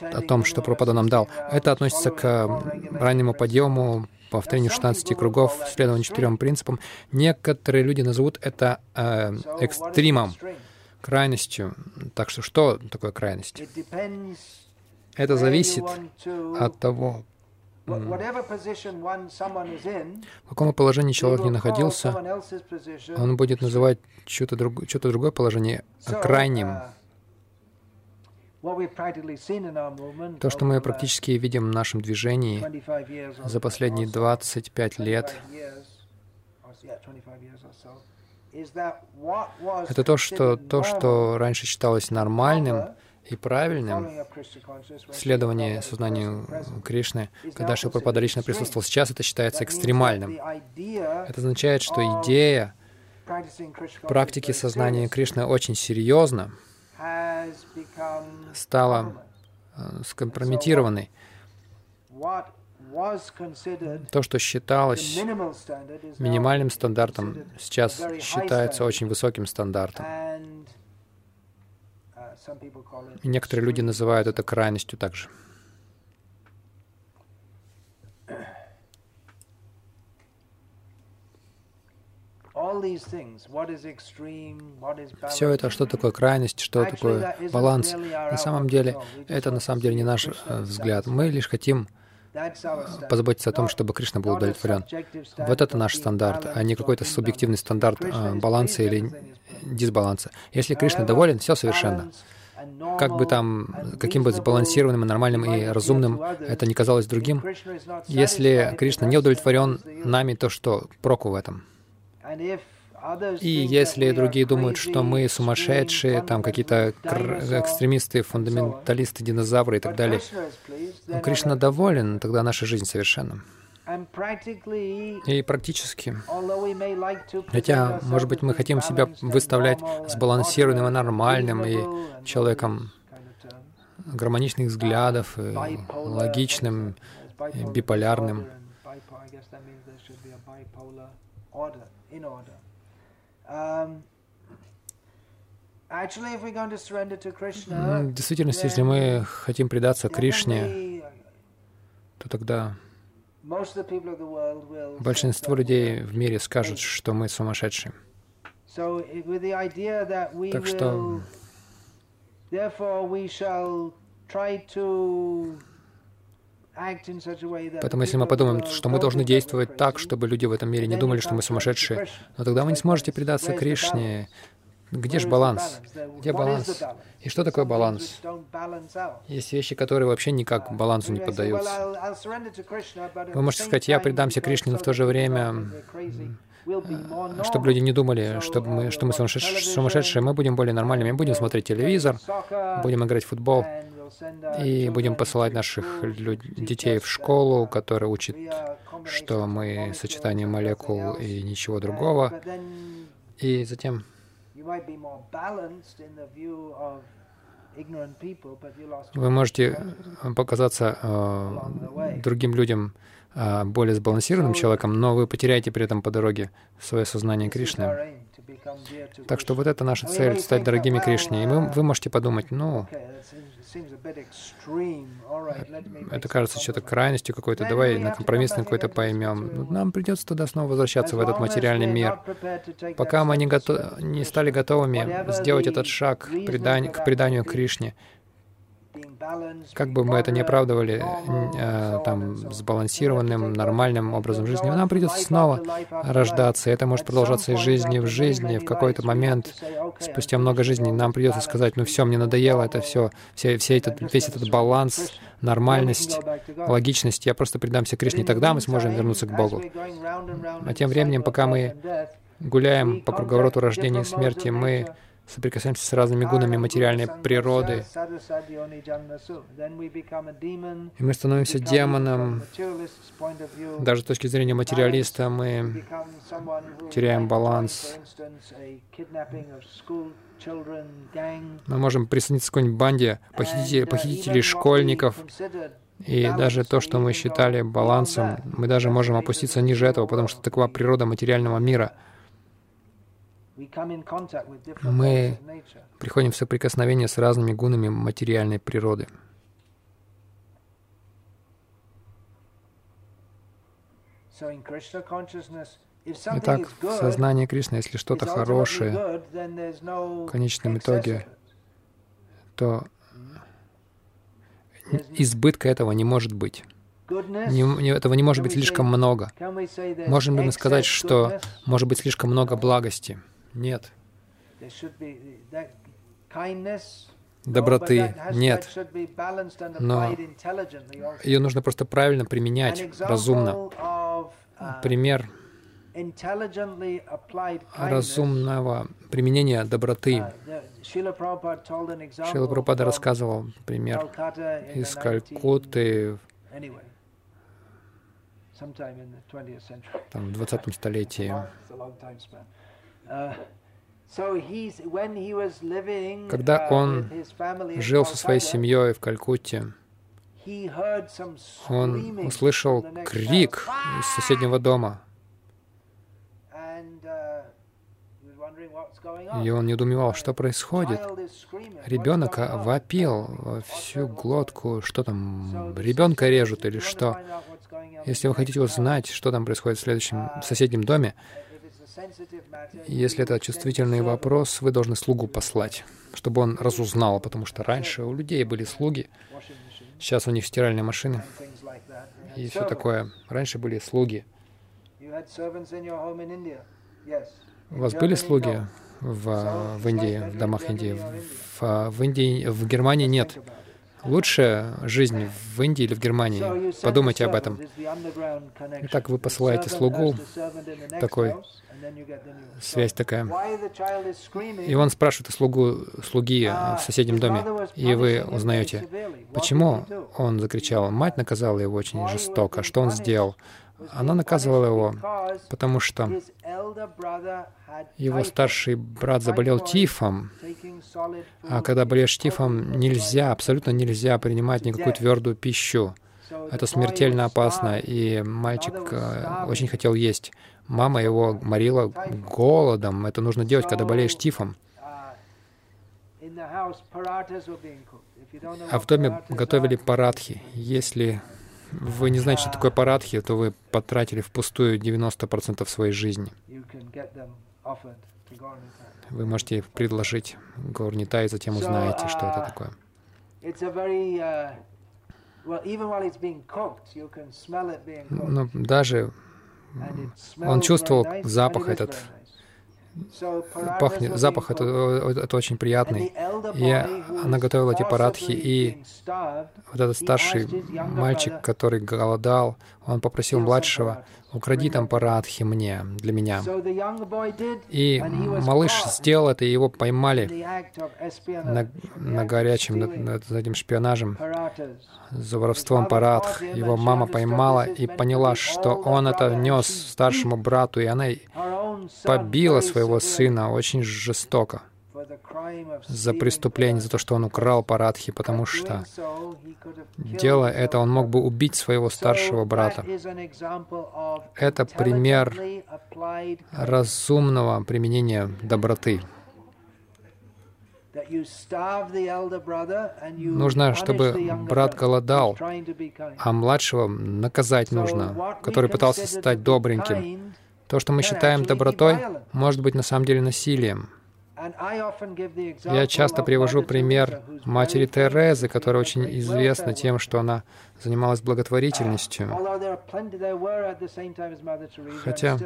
о том, что Прабхупада нам дал. Это относится к раннему подъему, повторению 16 кругов, следованию четырем принципам. Некоторые люди назовут это э, экстримом крайностью. Так что что такое крайность? Это зависит от того, в каком положении человек не находился, он будет называть что-то друг, что другое положение крайним. Uh, То, что мы практически видим в нашем движении за последние 25 лет, это то, что, то, что раньше считалось нормальным и правильным, следование сознанию Кришны, когда Шилпрапада лично присутствовал. Сейчас это считается экстремальным. Это означает, что идея практики сознания Кришны очень серьезно стала э, скомпрометированной. То, что считалось минимальным стандартом, сейчас считается очень высоким стандартом. Uh, И некоторые люди называют это крайностью также. Все это, что такое крайность, что такое баланс, на самом деле, это на самом деле не наш э, взгляд. Мы лишь хотим позаботиться о том, чтобы Кришна был удовлетворен. Вот это наш стандарт, а не какой-то субъективный стандарт а, баланса или дисбаланса. Если Кришна доволен, все совершенно. Как бы там, каким бы сбалансированным, и нормальным и разумным это не казалось другим, если Кришна не удовлетворен нами, то что проку в этом? И если другие думают, что мы сумасшедшие, там какие-то экстремисты, фундаменталисты, динозавры и так далее, но Кришна доволен, тогда наша жизнь совершенна. И практически, хотя, может быть, мы хотим себя выставлять сбалансированным и нормальным, и человеком гармоничных взглядов, логичным, и биполярным, в действительности, если мы хотим предаться Кришне, то тогда большинство людей в мире скажут, что мы сумасшедшие. Так что Поэтому если мы подумаем, что мы должны действовать так, чтобы люди в этом мире не думали, что мы сумасшедшие, но тогда вы не сможете предаться Кришне, где же баланс? Где баланс? И что такое баланс? Есть вещи, которые вообще никак балансу не поддаются. Вы можете сказать, я предамся Кришне, но в то же время, чтобы люди не думали, чтобы мы, что мы сумасшедшие, мы будем более нормальными, мы будем смотреть телевизор, будем играть в футбол, и будем посылать наших детей в школу, которая учит, что мы сочетание молекул и ничего другого. И затем вы можете показаться э, другим людям э, более сбалансированным человеком, но вы потеряете при этом по дороге свое сознание Кришны. Так что вот это наша цель — стать дорогими Кришне. И вы, вы можете подумать, ну, это кажется что-то крайностью какой-то, давай на компромисс на какой-то поймем. Нам придется туда снова возвращаться в этот материальный мир. Пока мы не, готов... не стали готовыми сделать этот шаг к, предань... к преданию Кришне, как бы мы это ни оправдывали э, там, сбалансированным, нормальным образом жизни, нам придется снова рождаться. Это может продолжаться из жизни в жизни. В какой-то момент, спустя много жизней, нам придется сказать, ну все, мне надоело это все, все, все этот, весь этот баланс, нормальность, логичность. Я просто предамся Кришне, тогда мы сможем вернуться к Богу. А тем временем, пока мы гуляем по круговороту рождения и смерти, мы соприкасаемся с разными гунами материальной природы, и мы становимся демоном. Даже с точки зрения материалиста мы теряем баланс. Мы можем присоединиться к какой-нибудь банде похитителей, похитителей школьников, и даже то, что мы считали балансом, мы даже можем опуститься ниже этого, потому что такова природа материального мира — мы приходим в соприкосновение с разными гунами материальной природы. Итак, в сознании Кришны, если что-то хорошее, в конечном итоге, то избытка этого не может быть. Не, не, этого не может быть слишком много. Можем ли мы сказать, что может быть слишком много благости? Нет. Доброты нет. Но ее нужно просто правильно применять, разумно. Пример разумного применения доброты. Шила Прабхупада рассказывал пример из Калькутты там, в 20 столетии. Когда он жил со своей семьей в Калькутте, он услышал крик из соседнего дома. И он недоумевал, что происходит. Ребенок вопил во всю глотку, что там, ребенка режут или что. Если вы хотите узнать, что там происходит в следующем в соседнем доме, если это чувствительный вопрос, вы должны слугу послать, чтобы он разузнал, потому что раньше у людей были слуги, сейчас у них стиральные машины и все такое. Раньше были слуги. У вас были слуги в, в Индии, в домах Индии? В, в Индии, в Германии нет. Лучшая жизнь в Индии или в Германии? Подумайте об этом. Итак, вы посылаете слугу, такой связь такая. И он спрашивает слугу, слуги в соседнем доме, и вы узнаете, почему он закричал. Мать наказала его очень жестоко. Что он сделал? Она наказывала его, потому что его старший брат заболел тифом, а когда болеешь тифом, нельзя, абсолютно нельзя принимать никакую твердую пищу. Это смертельно опасно, и мальчик э, очень хотел есть. Мама его морила голодом. Это нужно делать, когда болеешь тифом. А в доме готовили парадхи. Если вы не знаете, что такое парадхи, то вы потратили впустую 90% своей жизни. Вы можете предложить Гаурнита, и затем узнаете, что это такое. Но даже он чувствовал запах этот, пахнет, запах это, это очень приятный. И она готовила эти парадхи, и вот этот старший мальчик, который голодал, он попросил младшего, укради там парадхи мне, для меня. И малыш сделал это, и его поймали на, на горячем, над, над этим шпионажем, за воровством парадх. Его мама поймала и поняла, что он это нес старшему брату, и она побила своего сына очень жестоко за преступление, за то, что он украл Парадхи, потому что, делая это, он мог бы убить своего старшего брата. Это пример разумного применения доброты. Нужно, чтобы брат голодал, а младшего наказать нужно, который пытался стать добреньким. То, что мы считаем добротой, может быть на самом деле насилием. Я часто привожу пример матери Терезы, которая очень известна тем, что она занималась благотворительностью. Хотя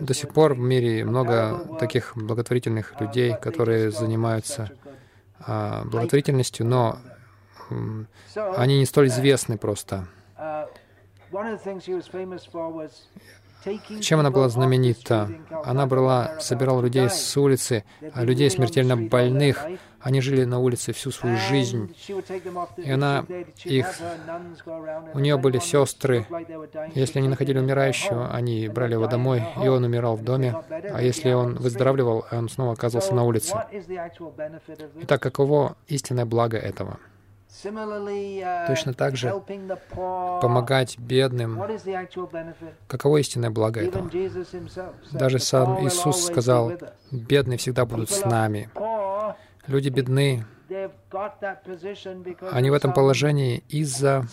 до сих пор в мире много таких благотворительных людей, которые занимаются а, благотворительностью, но они не столь известны просто. Чем она была знаменита? Она брала, собирала людей с улицы, а людей смертельно больных. Они жили на улице всю свою жизнь. И она их... У нее были сестры. Если они находили умирающего, они брали его домой, и он умирал в доме. А если он выздоравливал, он снова оказывался на улице. Итак, каково истинное благо этого? Uh, Точно так же помогать бедным. Каково истинное благо этого? Даже сам Иисус сказал, бедные всегда будут с нами. Люди бедны, они в этом положении из-за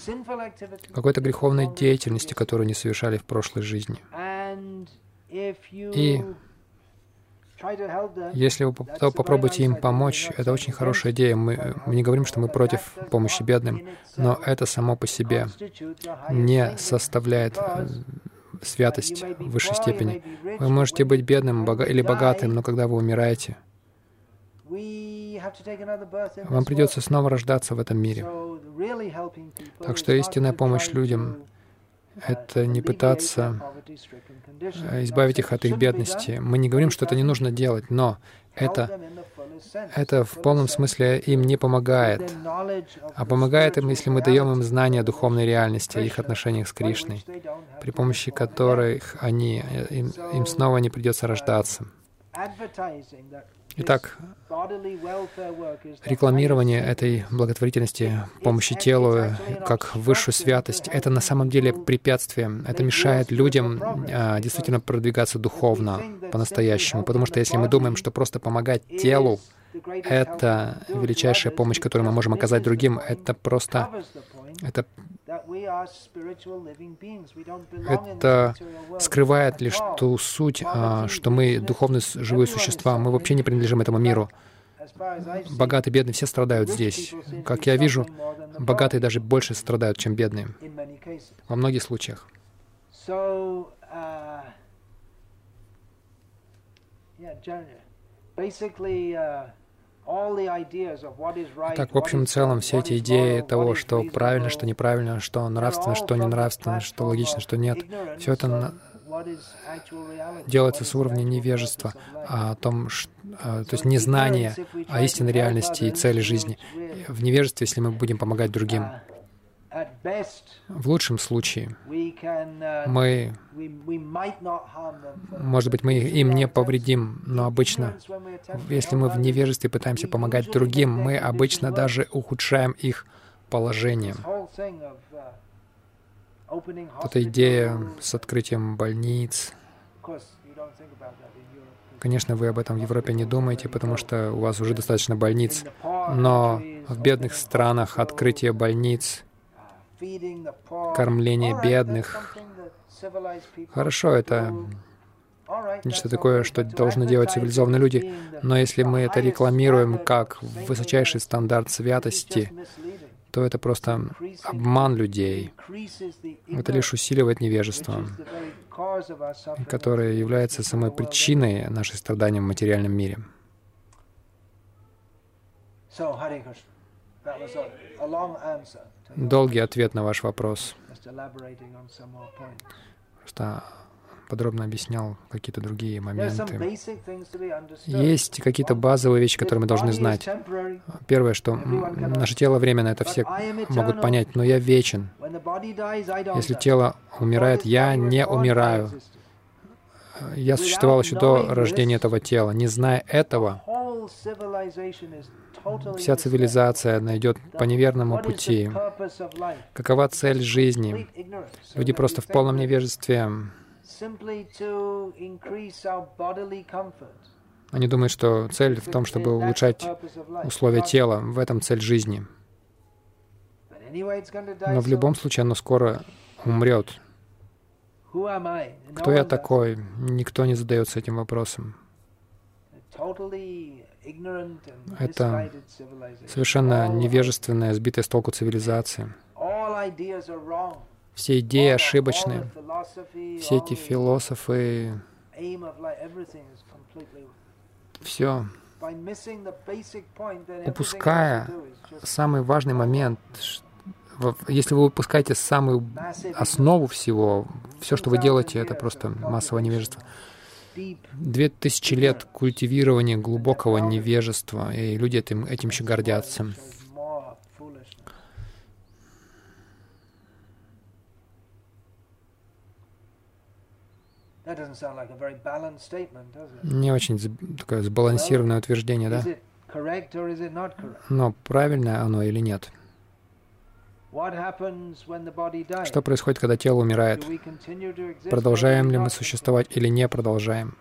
какой-то греховной деятельности, которую они совершали в прошлой жизни. И если вы попробуете им помочь, это очень хорошая идея. Мы, мы не говорим, что мы против помощи бедным, но это само по себе не составляет э, святость в высшей степени. Вы можете быть бедным или богатым, но когда вы умираете, вам придется снова рождаться в этом мире. Так что истинная помощь людям это не пытаться э, избавить их от их бедности. Мы не говорим, что это не нужно делать, но это, это в полном смысле им не помогает, а помогает им, если мы даем им знания духовной реальности, о их отношениях с Кришной, при помощи которых они, э, им, им снова не придется рождаться. Итак, рекламирование этой благотворительности, помощи телу как высшую святость, это на самом деле препятствие. Это мешает людям а, действительно продвигаться духовно по-настоящему. Потому что если мы думаем, что просто помогать телу — это величайшая помощь, которую мы можем оказать другим, это просто это, это скрывает лишь ту суть, а, что мы духовные живые существа, мы вообще не принадлежим этому миру. Богатые, бедные, все страдают здесь. Как я вижу, богатые даже больше страдают, чем бедные. Во многих случаях. Basically, uh, так, в общем целом, все эти идеи того, что правильно, что неправильно, что нравственно, что не нравственно, что логично, что нет, все это делается с уровня невежества, а о том, что, а, то есть незнания о истинной реальности и цели жизни. В невежестве, если мы будем помогать другим. В лучшем случае мы, может быть, мы им не повредим, но обычно, если мы в невежестве пытаемся помогать другим, мы обычно даже ухудшаем их положение. Эта идея с открытием больниц, Конечно, вы об этом в Европе не думаете, потому что у вас уже достаточно больниц. Но в бедных странах открытие больниц, кормление бедных, хорошо, это нечто такое, что должны делать цивилизованные люди. Но если мы это рекламируем как высочайший стандарт святости, то это просто обман людей. Это лишь усиливает невежество, которое является самой причиной наших страданий в материальном мире. Долгий ответ на ваш вопрос. Просто подробно объяснял какие-то другие моменты. Есть какие-то базовые вещи, которые мы должны знать. Первое, что наше тело временно, это все [laughs] могут понять, но я вечен. Если тело умирает, я не умираю. Я существовал еще до рождения этого тела. Не зная этого, вся цивилизация найдет по неверному пути. Какова цель жизни? Люди просто в полном невежестве они думают, что цель в том, чтобы улучшать условия тела. В этом цель жизни. Но в любом случае оно скоро умрет. Кто я такой? Никто не задается этим вопросом. Это совершенно невежественная, сбитая с толку цивилизация. Все идеи ошибочны. Все эти философы, все, упуская самый важный момент, если вы упускаете самую основу всего, все, что вы делаете, это просто массовое невежество. Две тысячи лет культивирования глубокого невежества, и люди этим, этим еще гордятся. Не очень такое сбалансированное утверждение, да? Но правильное оно или нет? Что происходит, когда тело умирает? Продолжаем ли мы существовать или не продолжаем?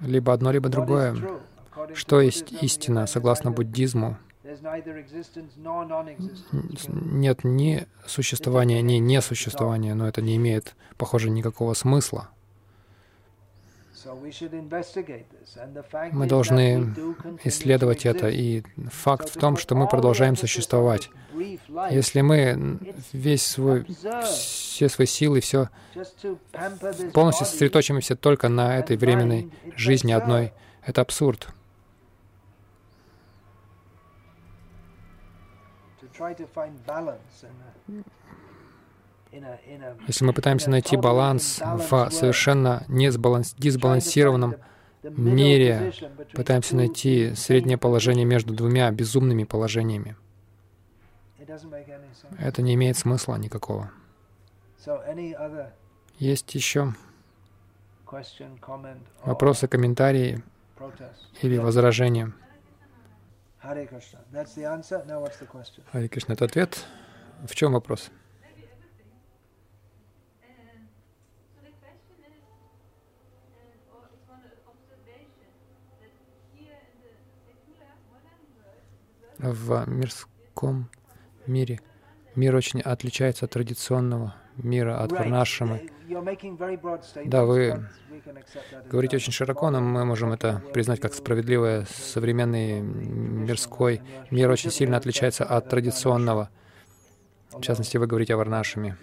Либо одно, либо другое. Что есть истина, согласно буддизму? Нет ни существования, ни несуществования, но это не имеет, похоже, никакого смысла. Мы должны исследовать это, и факт в том, что мы продолжаем существовать. Если мы весь свой, все свои силы, все полностью сосредоточимся только на этой временной жизни одной, это абсурд. Если мы пытаемся найти баланс в совершенно дисбалансированном мире, пытаемся найти среднее положение между двумя безумными положениями, это не имеет смысла никакого. Есть еще вопросы, комментарии или возражения? Харе Кришна, это ответ. В чем вопрос? В мирском мире мир очень отличается от традиционного мира, от Варнашамы. Да, вы говорите очень широко, но мы можем это признать как справедливое. Современный мирской мир очень сильно отличается от традиционного. В частности, вы говорите о Варнашами.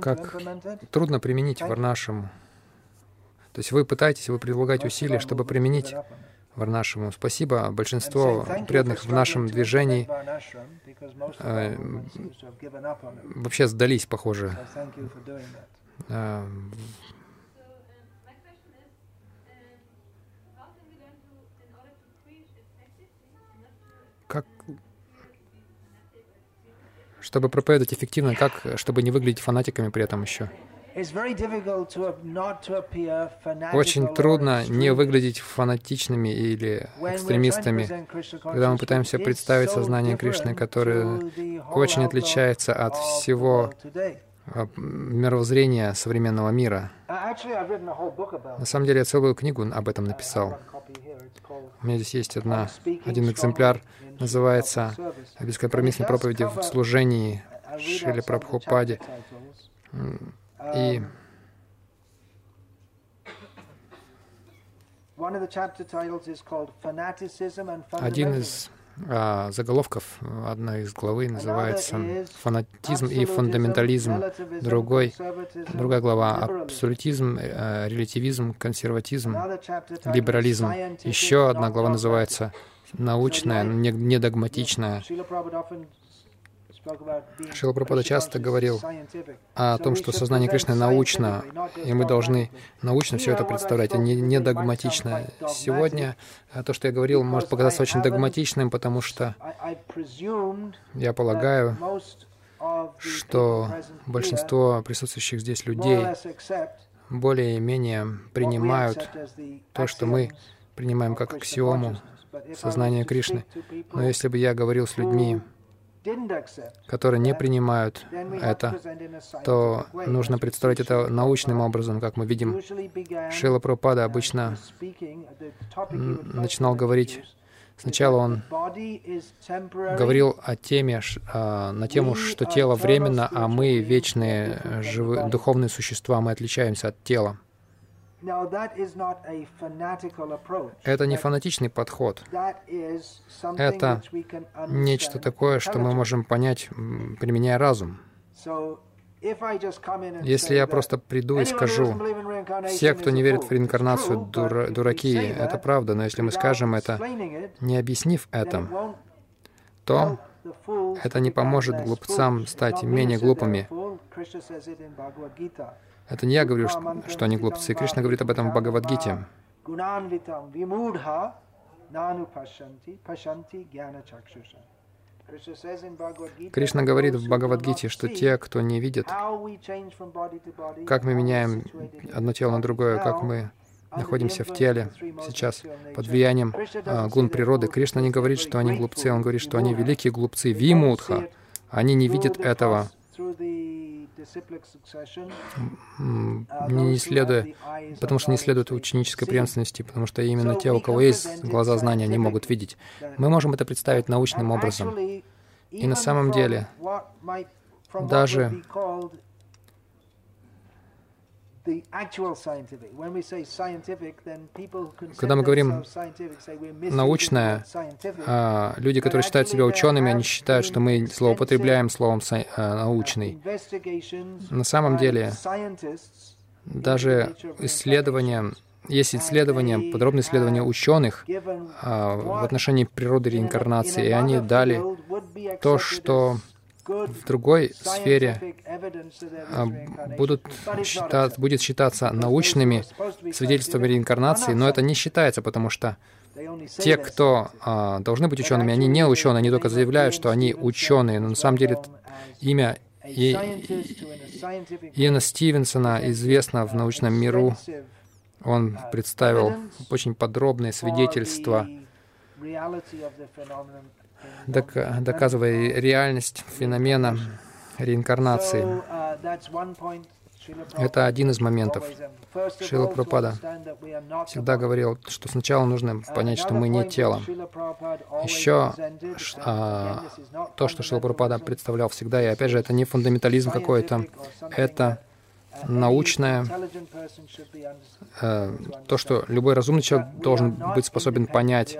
Как трудно применить Варнашаму. То есть вы пытаетесь, вы прилагаете усилия, чтобы применить Варнашему. Спасибо. Большинство преданных в нашем движении э, вообще сдались, похоже. Э, как чтобы проповедовать эффективно, как, чтобы не выглядеть фанатиками при этом еще. Очень трудно не выглядеть фанатичными или экстремистами, когда мы пытаемся представить сознание Кришны, которое очень отличается от всего мировоззрения современного мира. На самом деле я целую книгу об этом написал. У меня здесь есть одна, один экземпляр, называется «Бескомпромиссные проповеди в служении Шили Прабхупади». И один из а, заголовков одной из главы называется «Фанатизм и фундаментализм». Другой, другая глава «Абсолютизм, э, релятивизм, консерватизм, либерализм». Еще одна глава называется «Научная, недогматичная». Шила Прабхупада часто говорил о том, что сознание Кришны научно, и мы должны научно все это представлять, а не, не догматично. Сегодня э, то, что я говорил, может показаться очень догматичным, потому что я полагаю, что большинство присутствующих здесь людей более-менее принимают то, что мы принимаем как аксиому сознания Кришны. Но если бы я говорил с людьми, которые не принимают это, то нужно представить это научным образом, как мы видим. Шила Прабхупада обычно начинал говорить Сначала он говорил о теме, а, на тему, что тело временно, а мы вечные живые, духовные существа, мы отличаемся от тела. Это не фанатичный подход. Это нечто такое, что мы можем понять, применяя разум. Если я просто приду и скажу, все, кто не верит в реинкарнацию, дура, дураки, это правда, но если мы скажем это, не объяснив это, то это не поможет глупцам стать менее глупыми. Это не я говорю, что, что они глупцы. Кришна говорит об этом в Бхагавадгите. Кришна говорит в Бхагавадгите, что те, кто не видит, как мы меняем одно тело на другое, как мы находимся в теле сейчас под влиянием а, гун природы. Кришна не говорит, что они глупцы, он говорит, что они великие глупцы, вимудха. Они не видят этого не следуя, потому что не следует ученической преемственности, потому что именно те, у кого есть глаза знания, они могут видеть. Мы можем это представить научным образом. И на самом деле, даже когда мы говорим научное, а, люди, которые считают себя учеными, они считают, что мы злоупотребляем словом а, научный. На самом деле, даже исследования, есть исследования, подробные исследования ученых а, в отношении природы реинкарнации, и они дали то, что в другой сфере а, будут считать, будет считаться научными свидетельствами реинкарнации, но это не считается, потому что те, кто а, должны быть учеными, они не ученые, они только заявляют, что они ученые, но на самом деле имя и, Иена Стивенсона известно в научном миру. Он представил очень подробные свидетельства доказывая реальность феномена реинкарнации. Это один из моментов. Шила Пропада всегда говорил, что сначала нужно понять, что мы не тело. Еще а, то, что Шила Пропада представлял всегда, и опять же, это не фундаментализм какой-то, это научное, э, то, что любой разумный человек должен быть способен понять.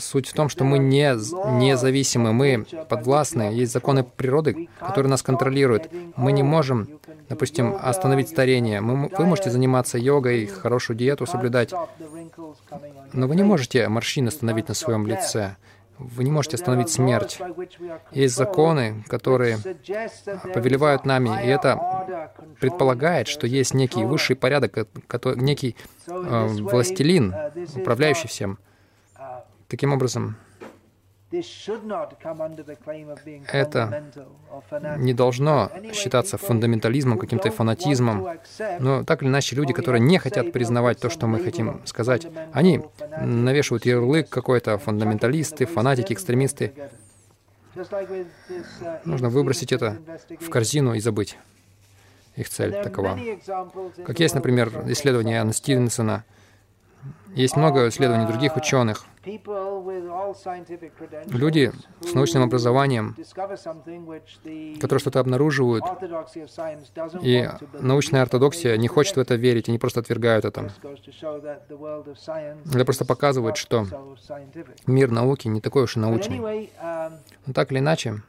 Суть в том, что мы не независимы, мы подвластны, есть законы природы, которые нас контролируют. Мы не можем, допустим, остановить старение. Мы, вы можете заниматься йогой, хорошую диету соблюдать, но вы не можете морщины остановить на своем лице. Вы не можете остановить смерть. Есть законы, которые повелевают нами, и это предполагает, что есть некий высший порядок, некий э, властелин, управляющий всем. Таким образом, это не должно считаться фундаментализмом, каким-то фанатизмом. Но так или иначе, люди, которые не хотят признавать то, что мы хотим сказать, они навешивают ярлык какой-то, фундаменталисты, фанатики, экстремисты. Нужно выбросить это в корзину и забыть. Их цель такова. Как есть, например, исследование Анна Стивенсона. Есть много исследований других ученых — Люди с научным образованием, которые что-то обнаруживают, и научная ортодоксия не хочет в это верить, они просто отвергают это. Это просто показывает, что мир науки не такой уж и научный. Но так или иначе,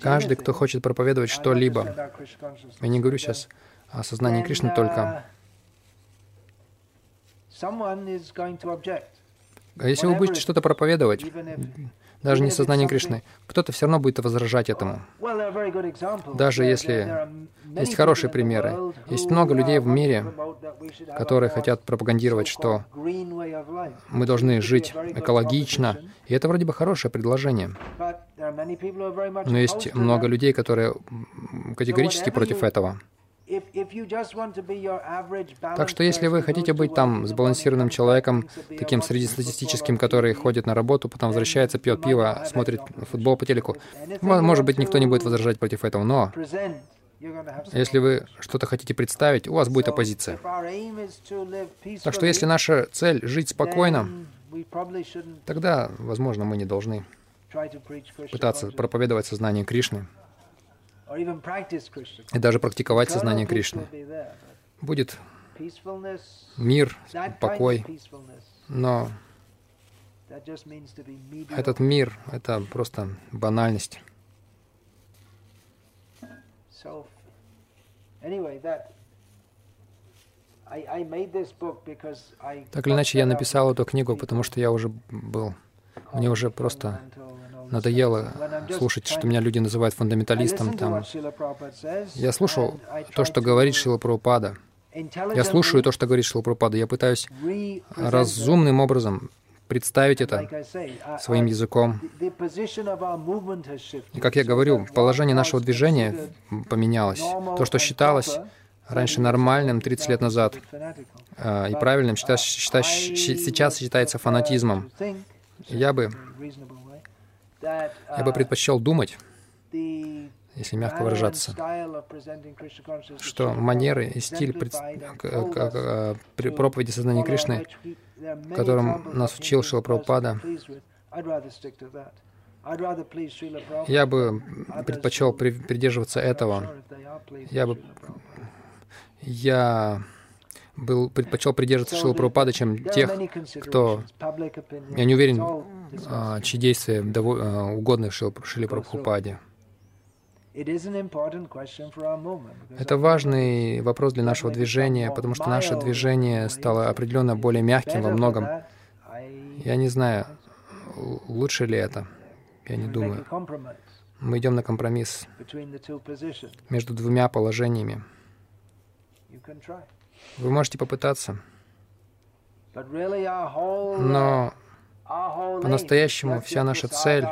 каждый, кто хочет проповедовать что-либо, я не говорю сейчас о сознании Кришны только, а если вы будете что-то проповедовать, даже не сознание Кришны, кто-то все равно будет возражать этому. Даже если есть хорошие примеры. Есть много людей в мире, которые хотят пропагандировать, что мы должны жить экологично. И это вроде бы хорошее предложение. Но есть много людей, которые категорически против этого. Так что если вы хотите быть там сбалансированным человеком, таким среднестатистическим, который ходит на работу, потом возвращается, пьет пиво, смотрит футбол по телеку, может быть, никто не будет возражать против этого, но если вы что-то хотите представить, у вас будет оппозиция. Так что если наша цель — жить спокойно, тогда, возможно, мы не должны пытаться проповедовать сознание Кришны и даже практиковать сознание Кришны. Будет мир, покой, но этот мир — это просто банальность. Так или иначе, я написал эту книгу, потому что я уже был, мне уже просто надоело слушать, что меня люди называют фундаменталистом. Там. Я слушал то, что говорит Шила Прабхупада. Я слушаю то, что говорит Шила Прабхупада. Я пытаюсь разумным образом представить это своим языком. И как я говорю, положение нашего движения поменялось. То, что считалось раньше нормальным 30 лет назад и правильным, сейчас считается фанатизмом. Я бы я бы предпочел думать, если мягко выражаться, что манеры и стиль пред... проповеди сознания Кришны, которым нас учил Шила Прабхупада, я бы предпочел придерживаться этого. Я бы... Я был, предпочел придерживаться Шила Прабхупада, чем тех, кто, я не уверен, а, чьи действия а, угодны Шиле Прабхупаде. Это важный вопрос для нашего движения, потому что наше движение стало определенно более мягким во многом. Я не знаю, лучше ли это. Я не думаю. Мы идем на компромисс между двумя положениями. Вы можете попытаться. Но по-настоящему вся наша цель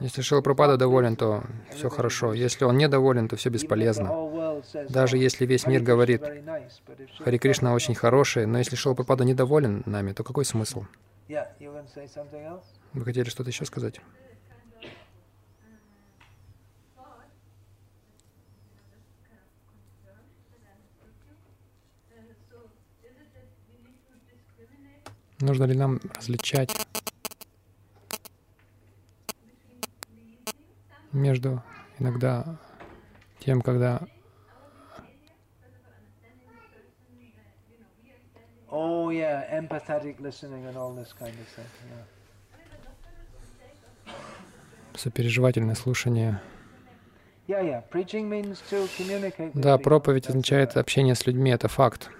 если Шила Прабхупада доволен, то все хорошо. Если он недоволен, то все бесполезно. Даже если весь мир говорит, Хари Кришна очень хороший, но если Шила Прабхупада недоволен нами, то какой смысл? Вы хотели что-то еще сказать? Нужно ли нам различать между иногда тем, когда Oh yeah, empathetic listening and all this kind of thing. Yeah. Сопереживательное слушание. Да, проповедь означает общение с людьми, это факт.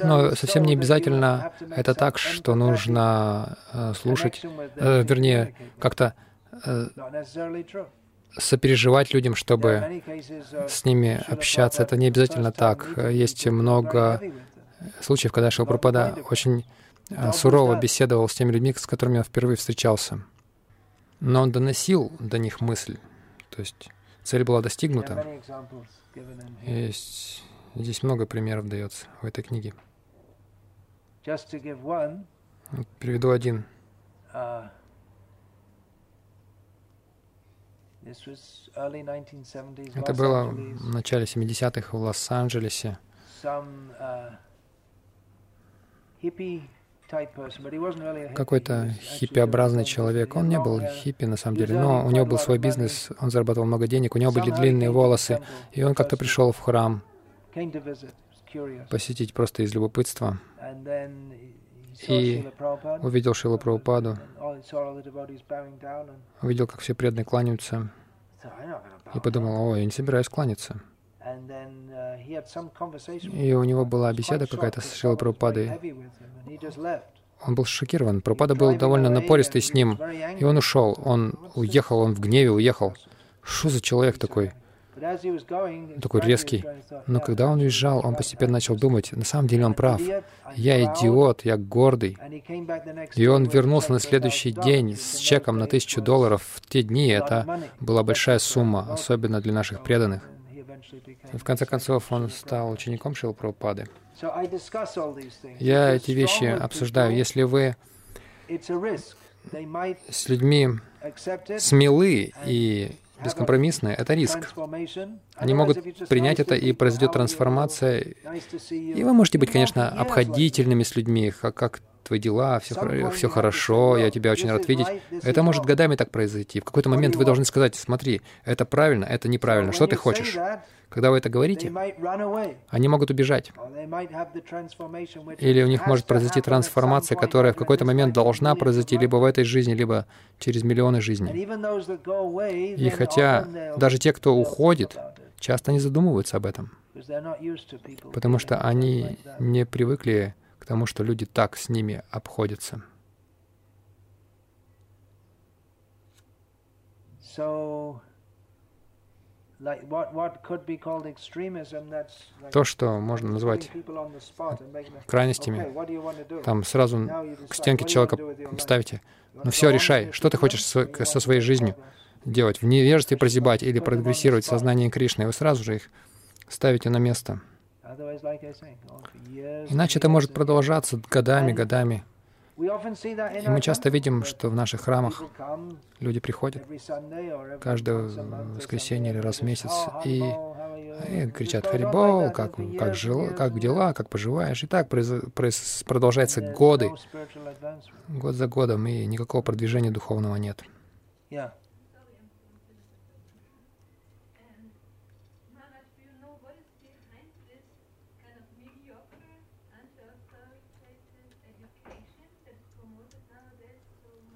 Но совсем не обязательно это так, что нужно э, слушать, э, вернее, как-то э, сопереживать людям, чтобы с ними общаться. Это не обязательно так. Есть много случаев, когда Шилпрапада очень а, сурово беседовал с теми людьми, с которыми он впервые встречался. Но он доносил до них мысль. То есть цель была достигнута. Есть, здесь много примеров дается в этой книге. Приведу один. Uh, Это было в начале 70-х в Лос-Анджелесе. Uh, Какой-то хиппиобразный человек. Он не был хиппи на самом деле, но у него был свой бизнес, он зарабатывал много денег, у него были длинные волосы, и он как-то пришел в храм посетить просто из любопытства и увидел Шилу Прабхупаду, увидел, как все преданные кланяются, и подумал, о, я не собираюсь кланяться. И у него была беседа какая-то с Шилой Прабхупадой. Он был шокирован. Прабхупада был довольно напористый с ним, и он ушел. Он уехал, он в гневе уехал. Что за человек такой? Такой резкий. Но когда он уезжал, он постепенно начал думать, на самом деле он прав. Я идиот, я гордый. И он вернулся на следующий день с чеком на тысячу долларов. В те дни это была большая сумма, особенно для наших преданных. И в конце концов, он стал учеником Шилпрабхупады. Я эти вещи обсуждаю. Если вы с людьми смелы и бескомпромиссные — это риск. Они могут принять это, и произойдет трансформация. И вы можете быть, конечно, обходительными с людьми, как, как твои дела, все, все хорошо, я тебя очень рад видеть. Это может годами так произойти. В какой-то момент вы должны сказать, смотри, это правильно, это неправильно, что ты хочешь? Когда вы это говорите, они могут убежать. Или у них может произойти трансформация, которая в какой-то момент должна произойти либо в этой жизни, либо через миллионы жизней. И хотя даже те, кто уходит, часто не задумываются об этом, потому что они не привыкли тому, что люди так с ними обходятся. So, то, что можно назвать крайностями, там сразу к стенке человека ставите, ну все, решай, что ты хочешь со своей жизнью делать, в невежестве прозябать или прогрессировать в сознании Кришны, вы сразу же их ставите на место. Иначе это может продолжаться годами, годами. И мы часто видим, что в наших храмах люди приходят каждое воскресенье или раз в месяц и, и кричат «Харибол», как, как, жил, как дела, как поживаешь. И так произ, произ, продолжается годы, год за годом, и никакого продвижения духовного нет.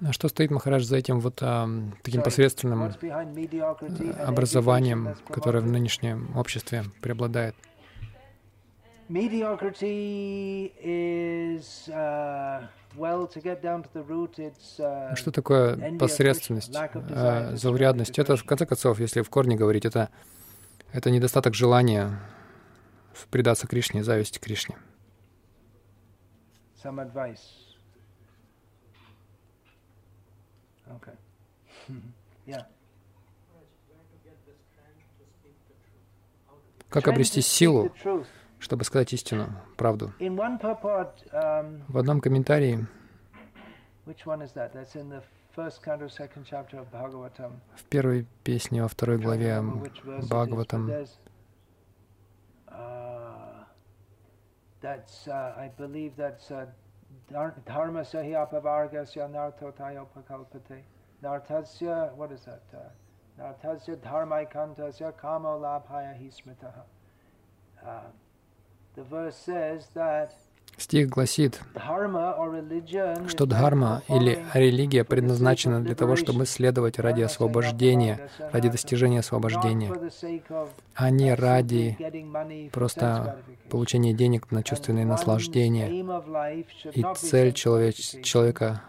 А что стоит, Махарадж, за этим вот а, таким посредственным образованием, которое в нынешнем обществе преобладает? Что такое посредственность, а, заурядность? Это, в конце концов, если в корне говорить, это, это недостаток желания предаться Кришне, зависть Кришне. Okay. yeah. Как обрести силу, чтобы сказать истину, правду? Um, В одном комментарии, в первой песне во второй главе Бхагаватам, uh, that's, uh, I believe that's uh, dharmasya hi apavargasya nartotaya upakalpate. Nartasya, what is that? Uh, nartasya dharmaikantasya kama labhaya hi smitaha. Uh, the verse says that Стих гласит, что дхарма или религия предназначена для того, чтобы следовать ради освобождения, ради достижения освобождения, а не ради просто получения денег на чувственные наслаждения. И цель человеч человека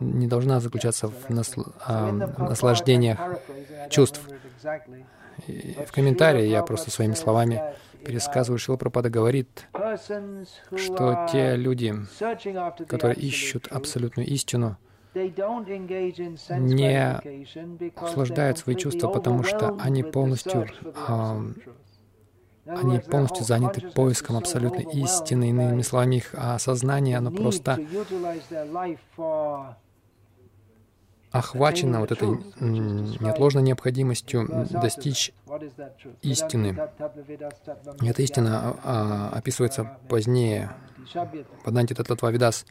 не должна заключаться в насл... а, наслаждениях чувств. И в комментарии я просто своими словами пересказываю, Шилапрапада говорит, что те люди, которые ищут абсолютную истину, не охлаждают свои чувства, потому что они полностью, э, они полностью заняты поиском абсолютной истины. Иными словами, их сознание, оно просто охвачено вот этой неотложной необходимостью достичь истины. Эта истина а, описывается позднее в Аднанти Тататвавидас.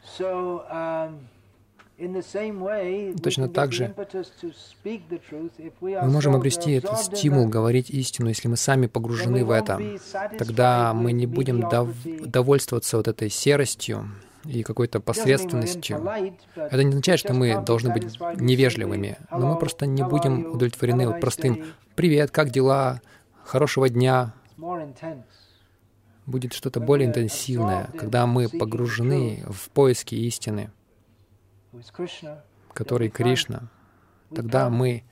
Точно так же мы можем обрести этот стимул говорить истину, если мы сами погружены в это. Тогда мы не будем дов довольствоваться вот этой серостью и какой-то посредственностью. Это не означает, что мы должны быть невежливыми, но мы просто не будем удовлетворены вот простым «Привет, как дела? Хорошего дня!» Будет что-то более интенсивное, когда мы погружены в поиски истины который Кришна, тогда мы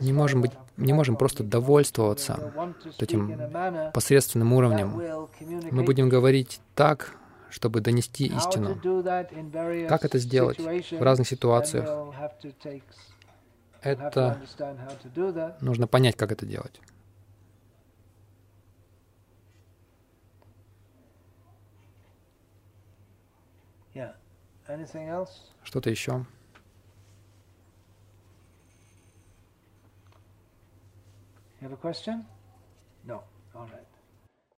не можем, быть, не можем просто довольствоваться этим посредственным уровнем. Мы будем говорить так, чтобы донести истину. Как это сделать в разных ситуациях? Это нужно понять, как это делать. Что-то еще? You have a question? No. All right.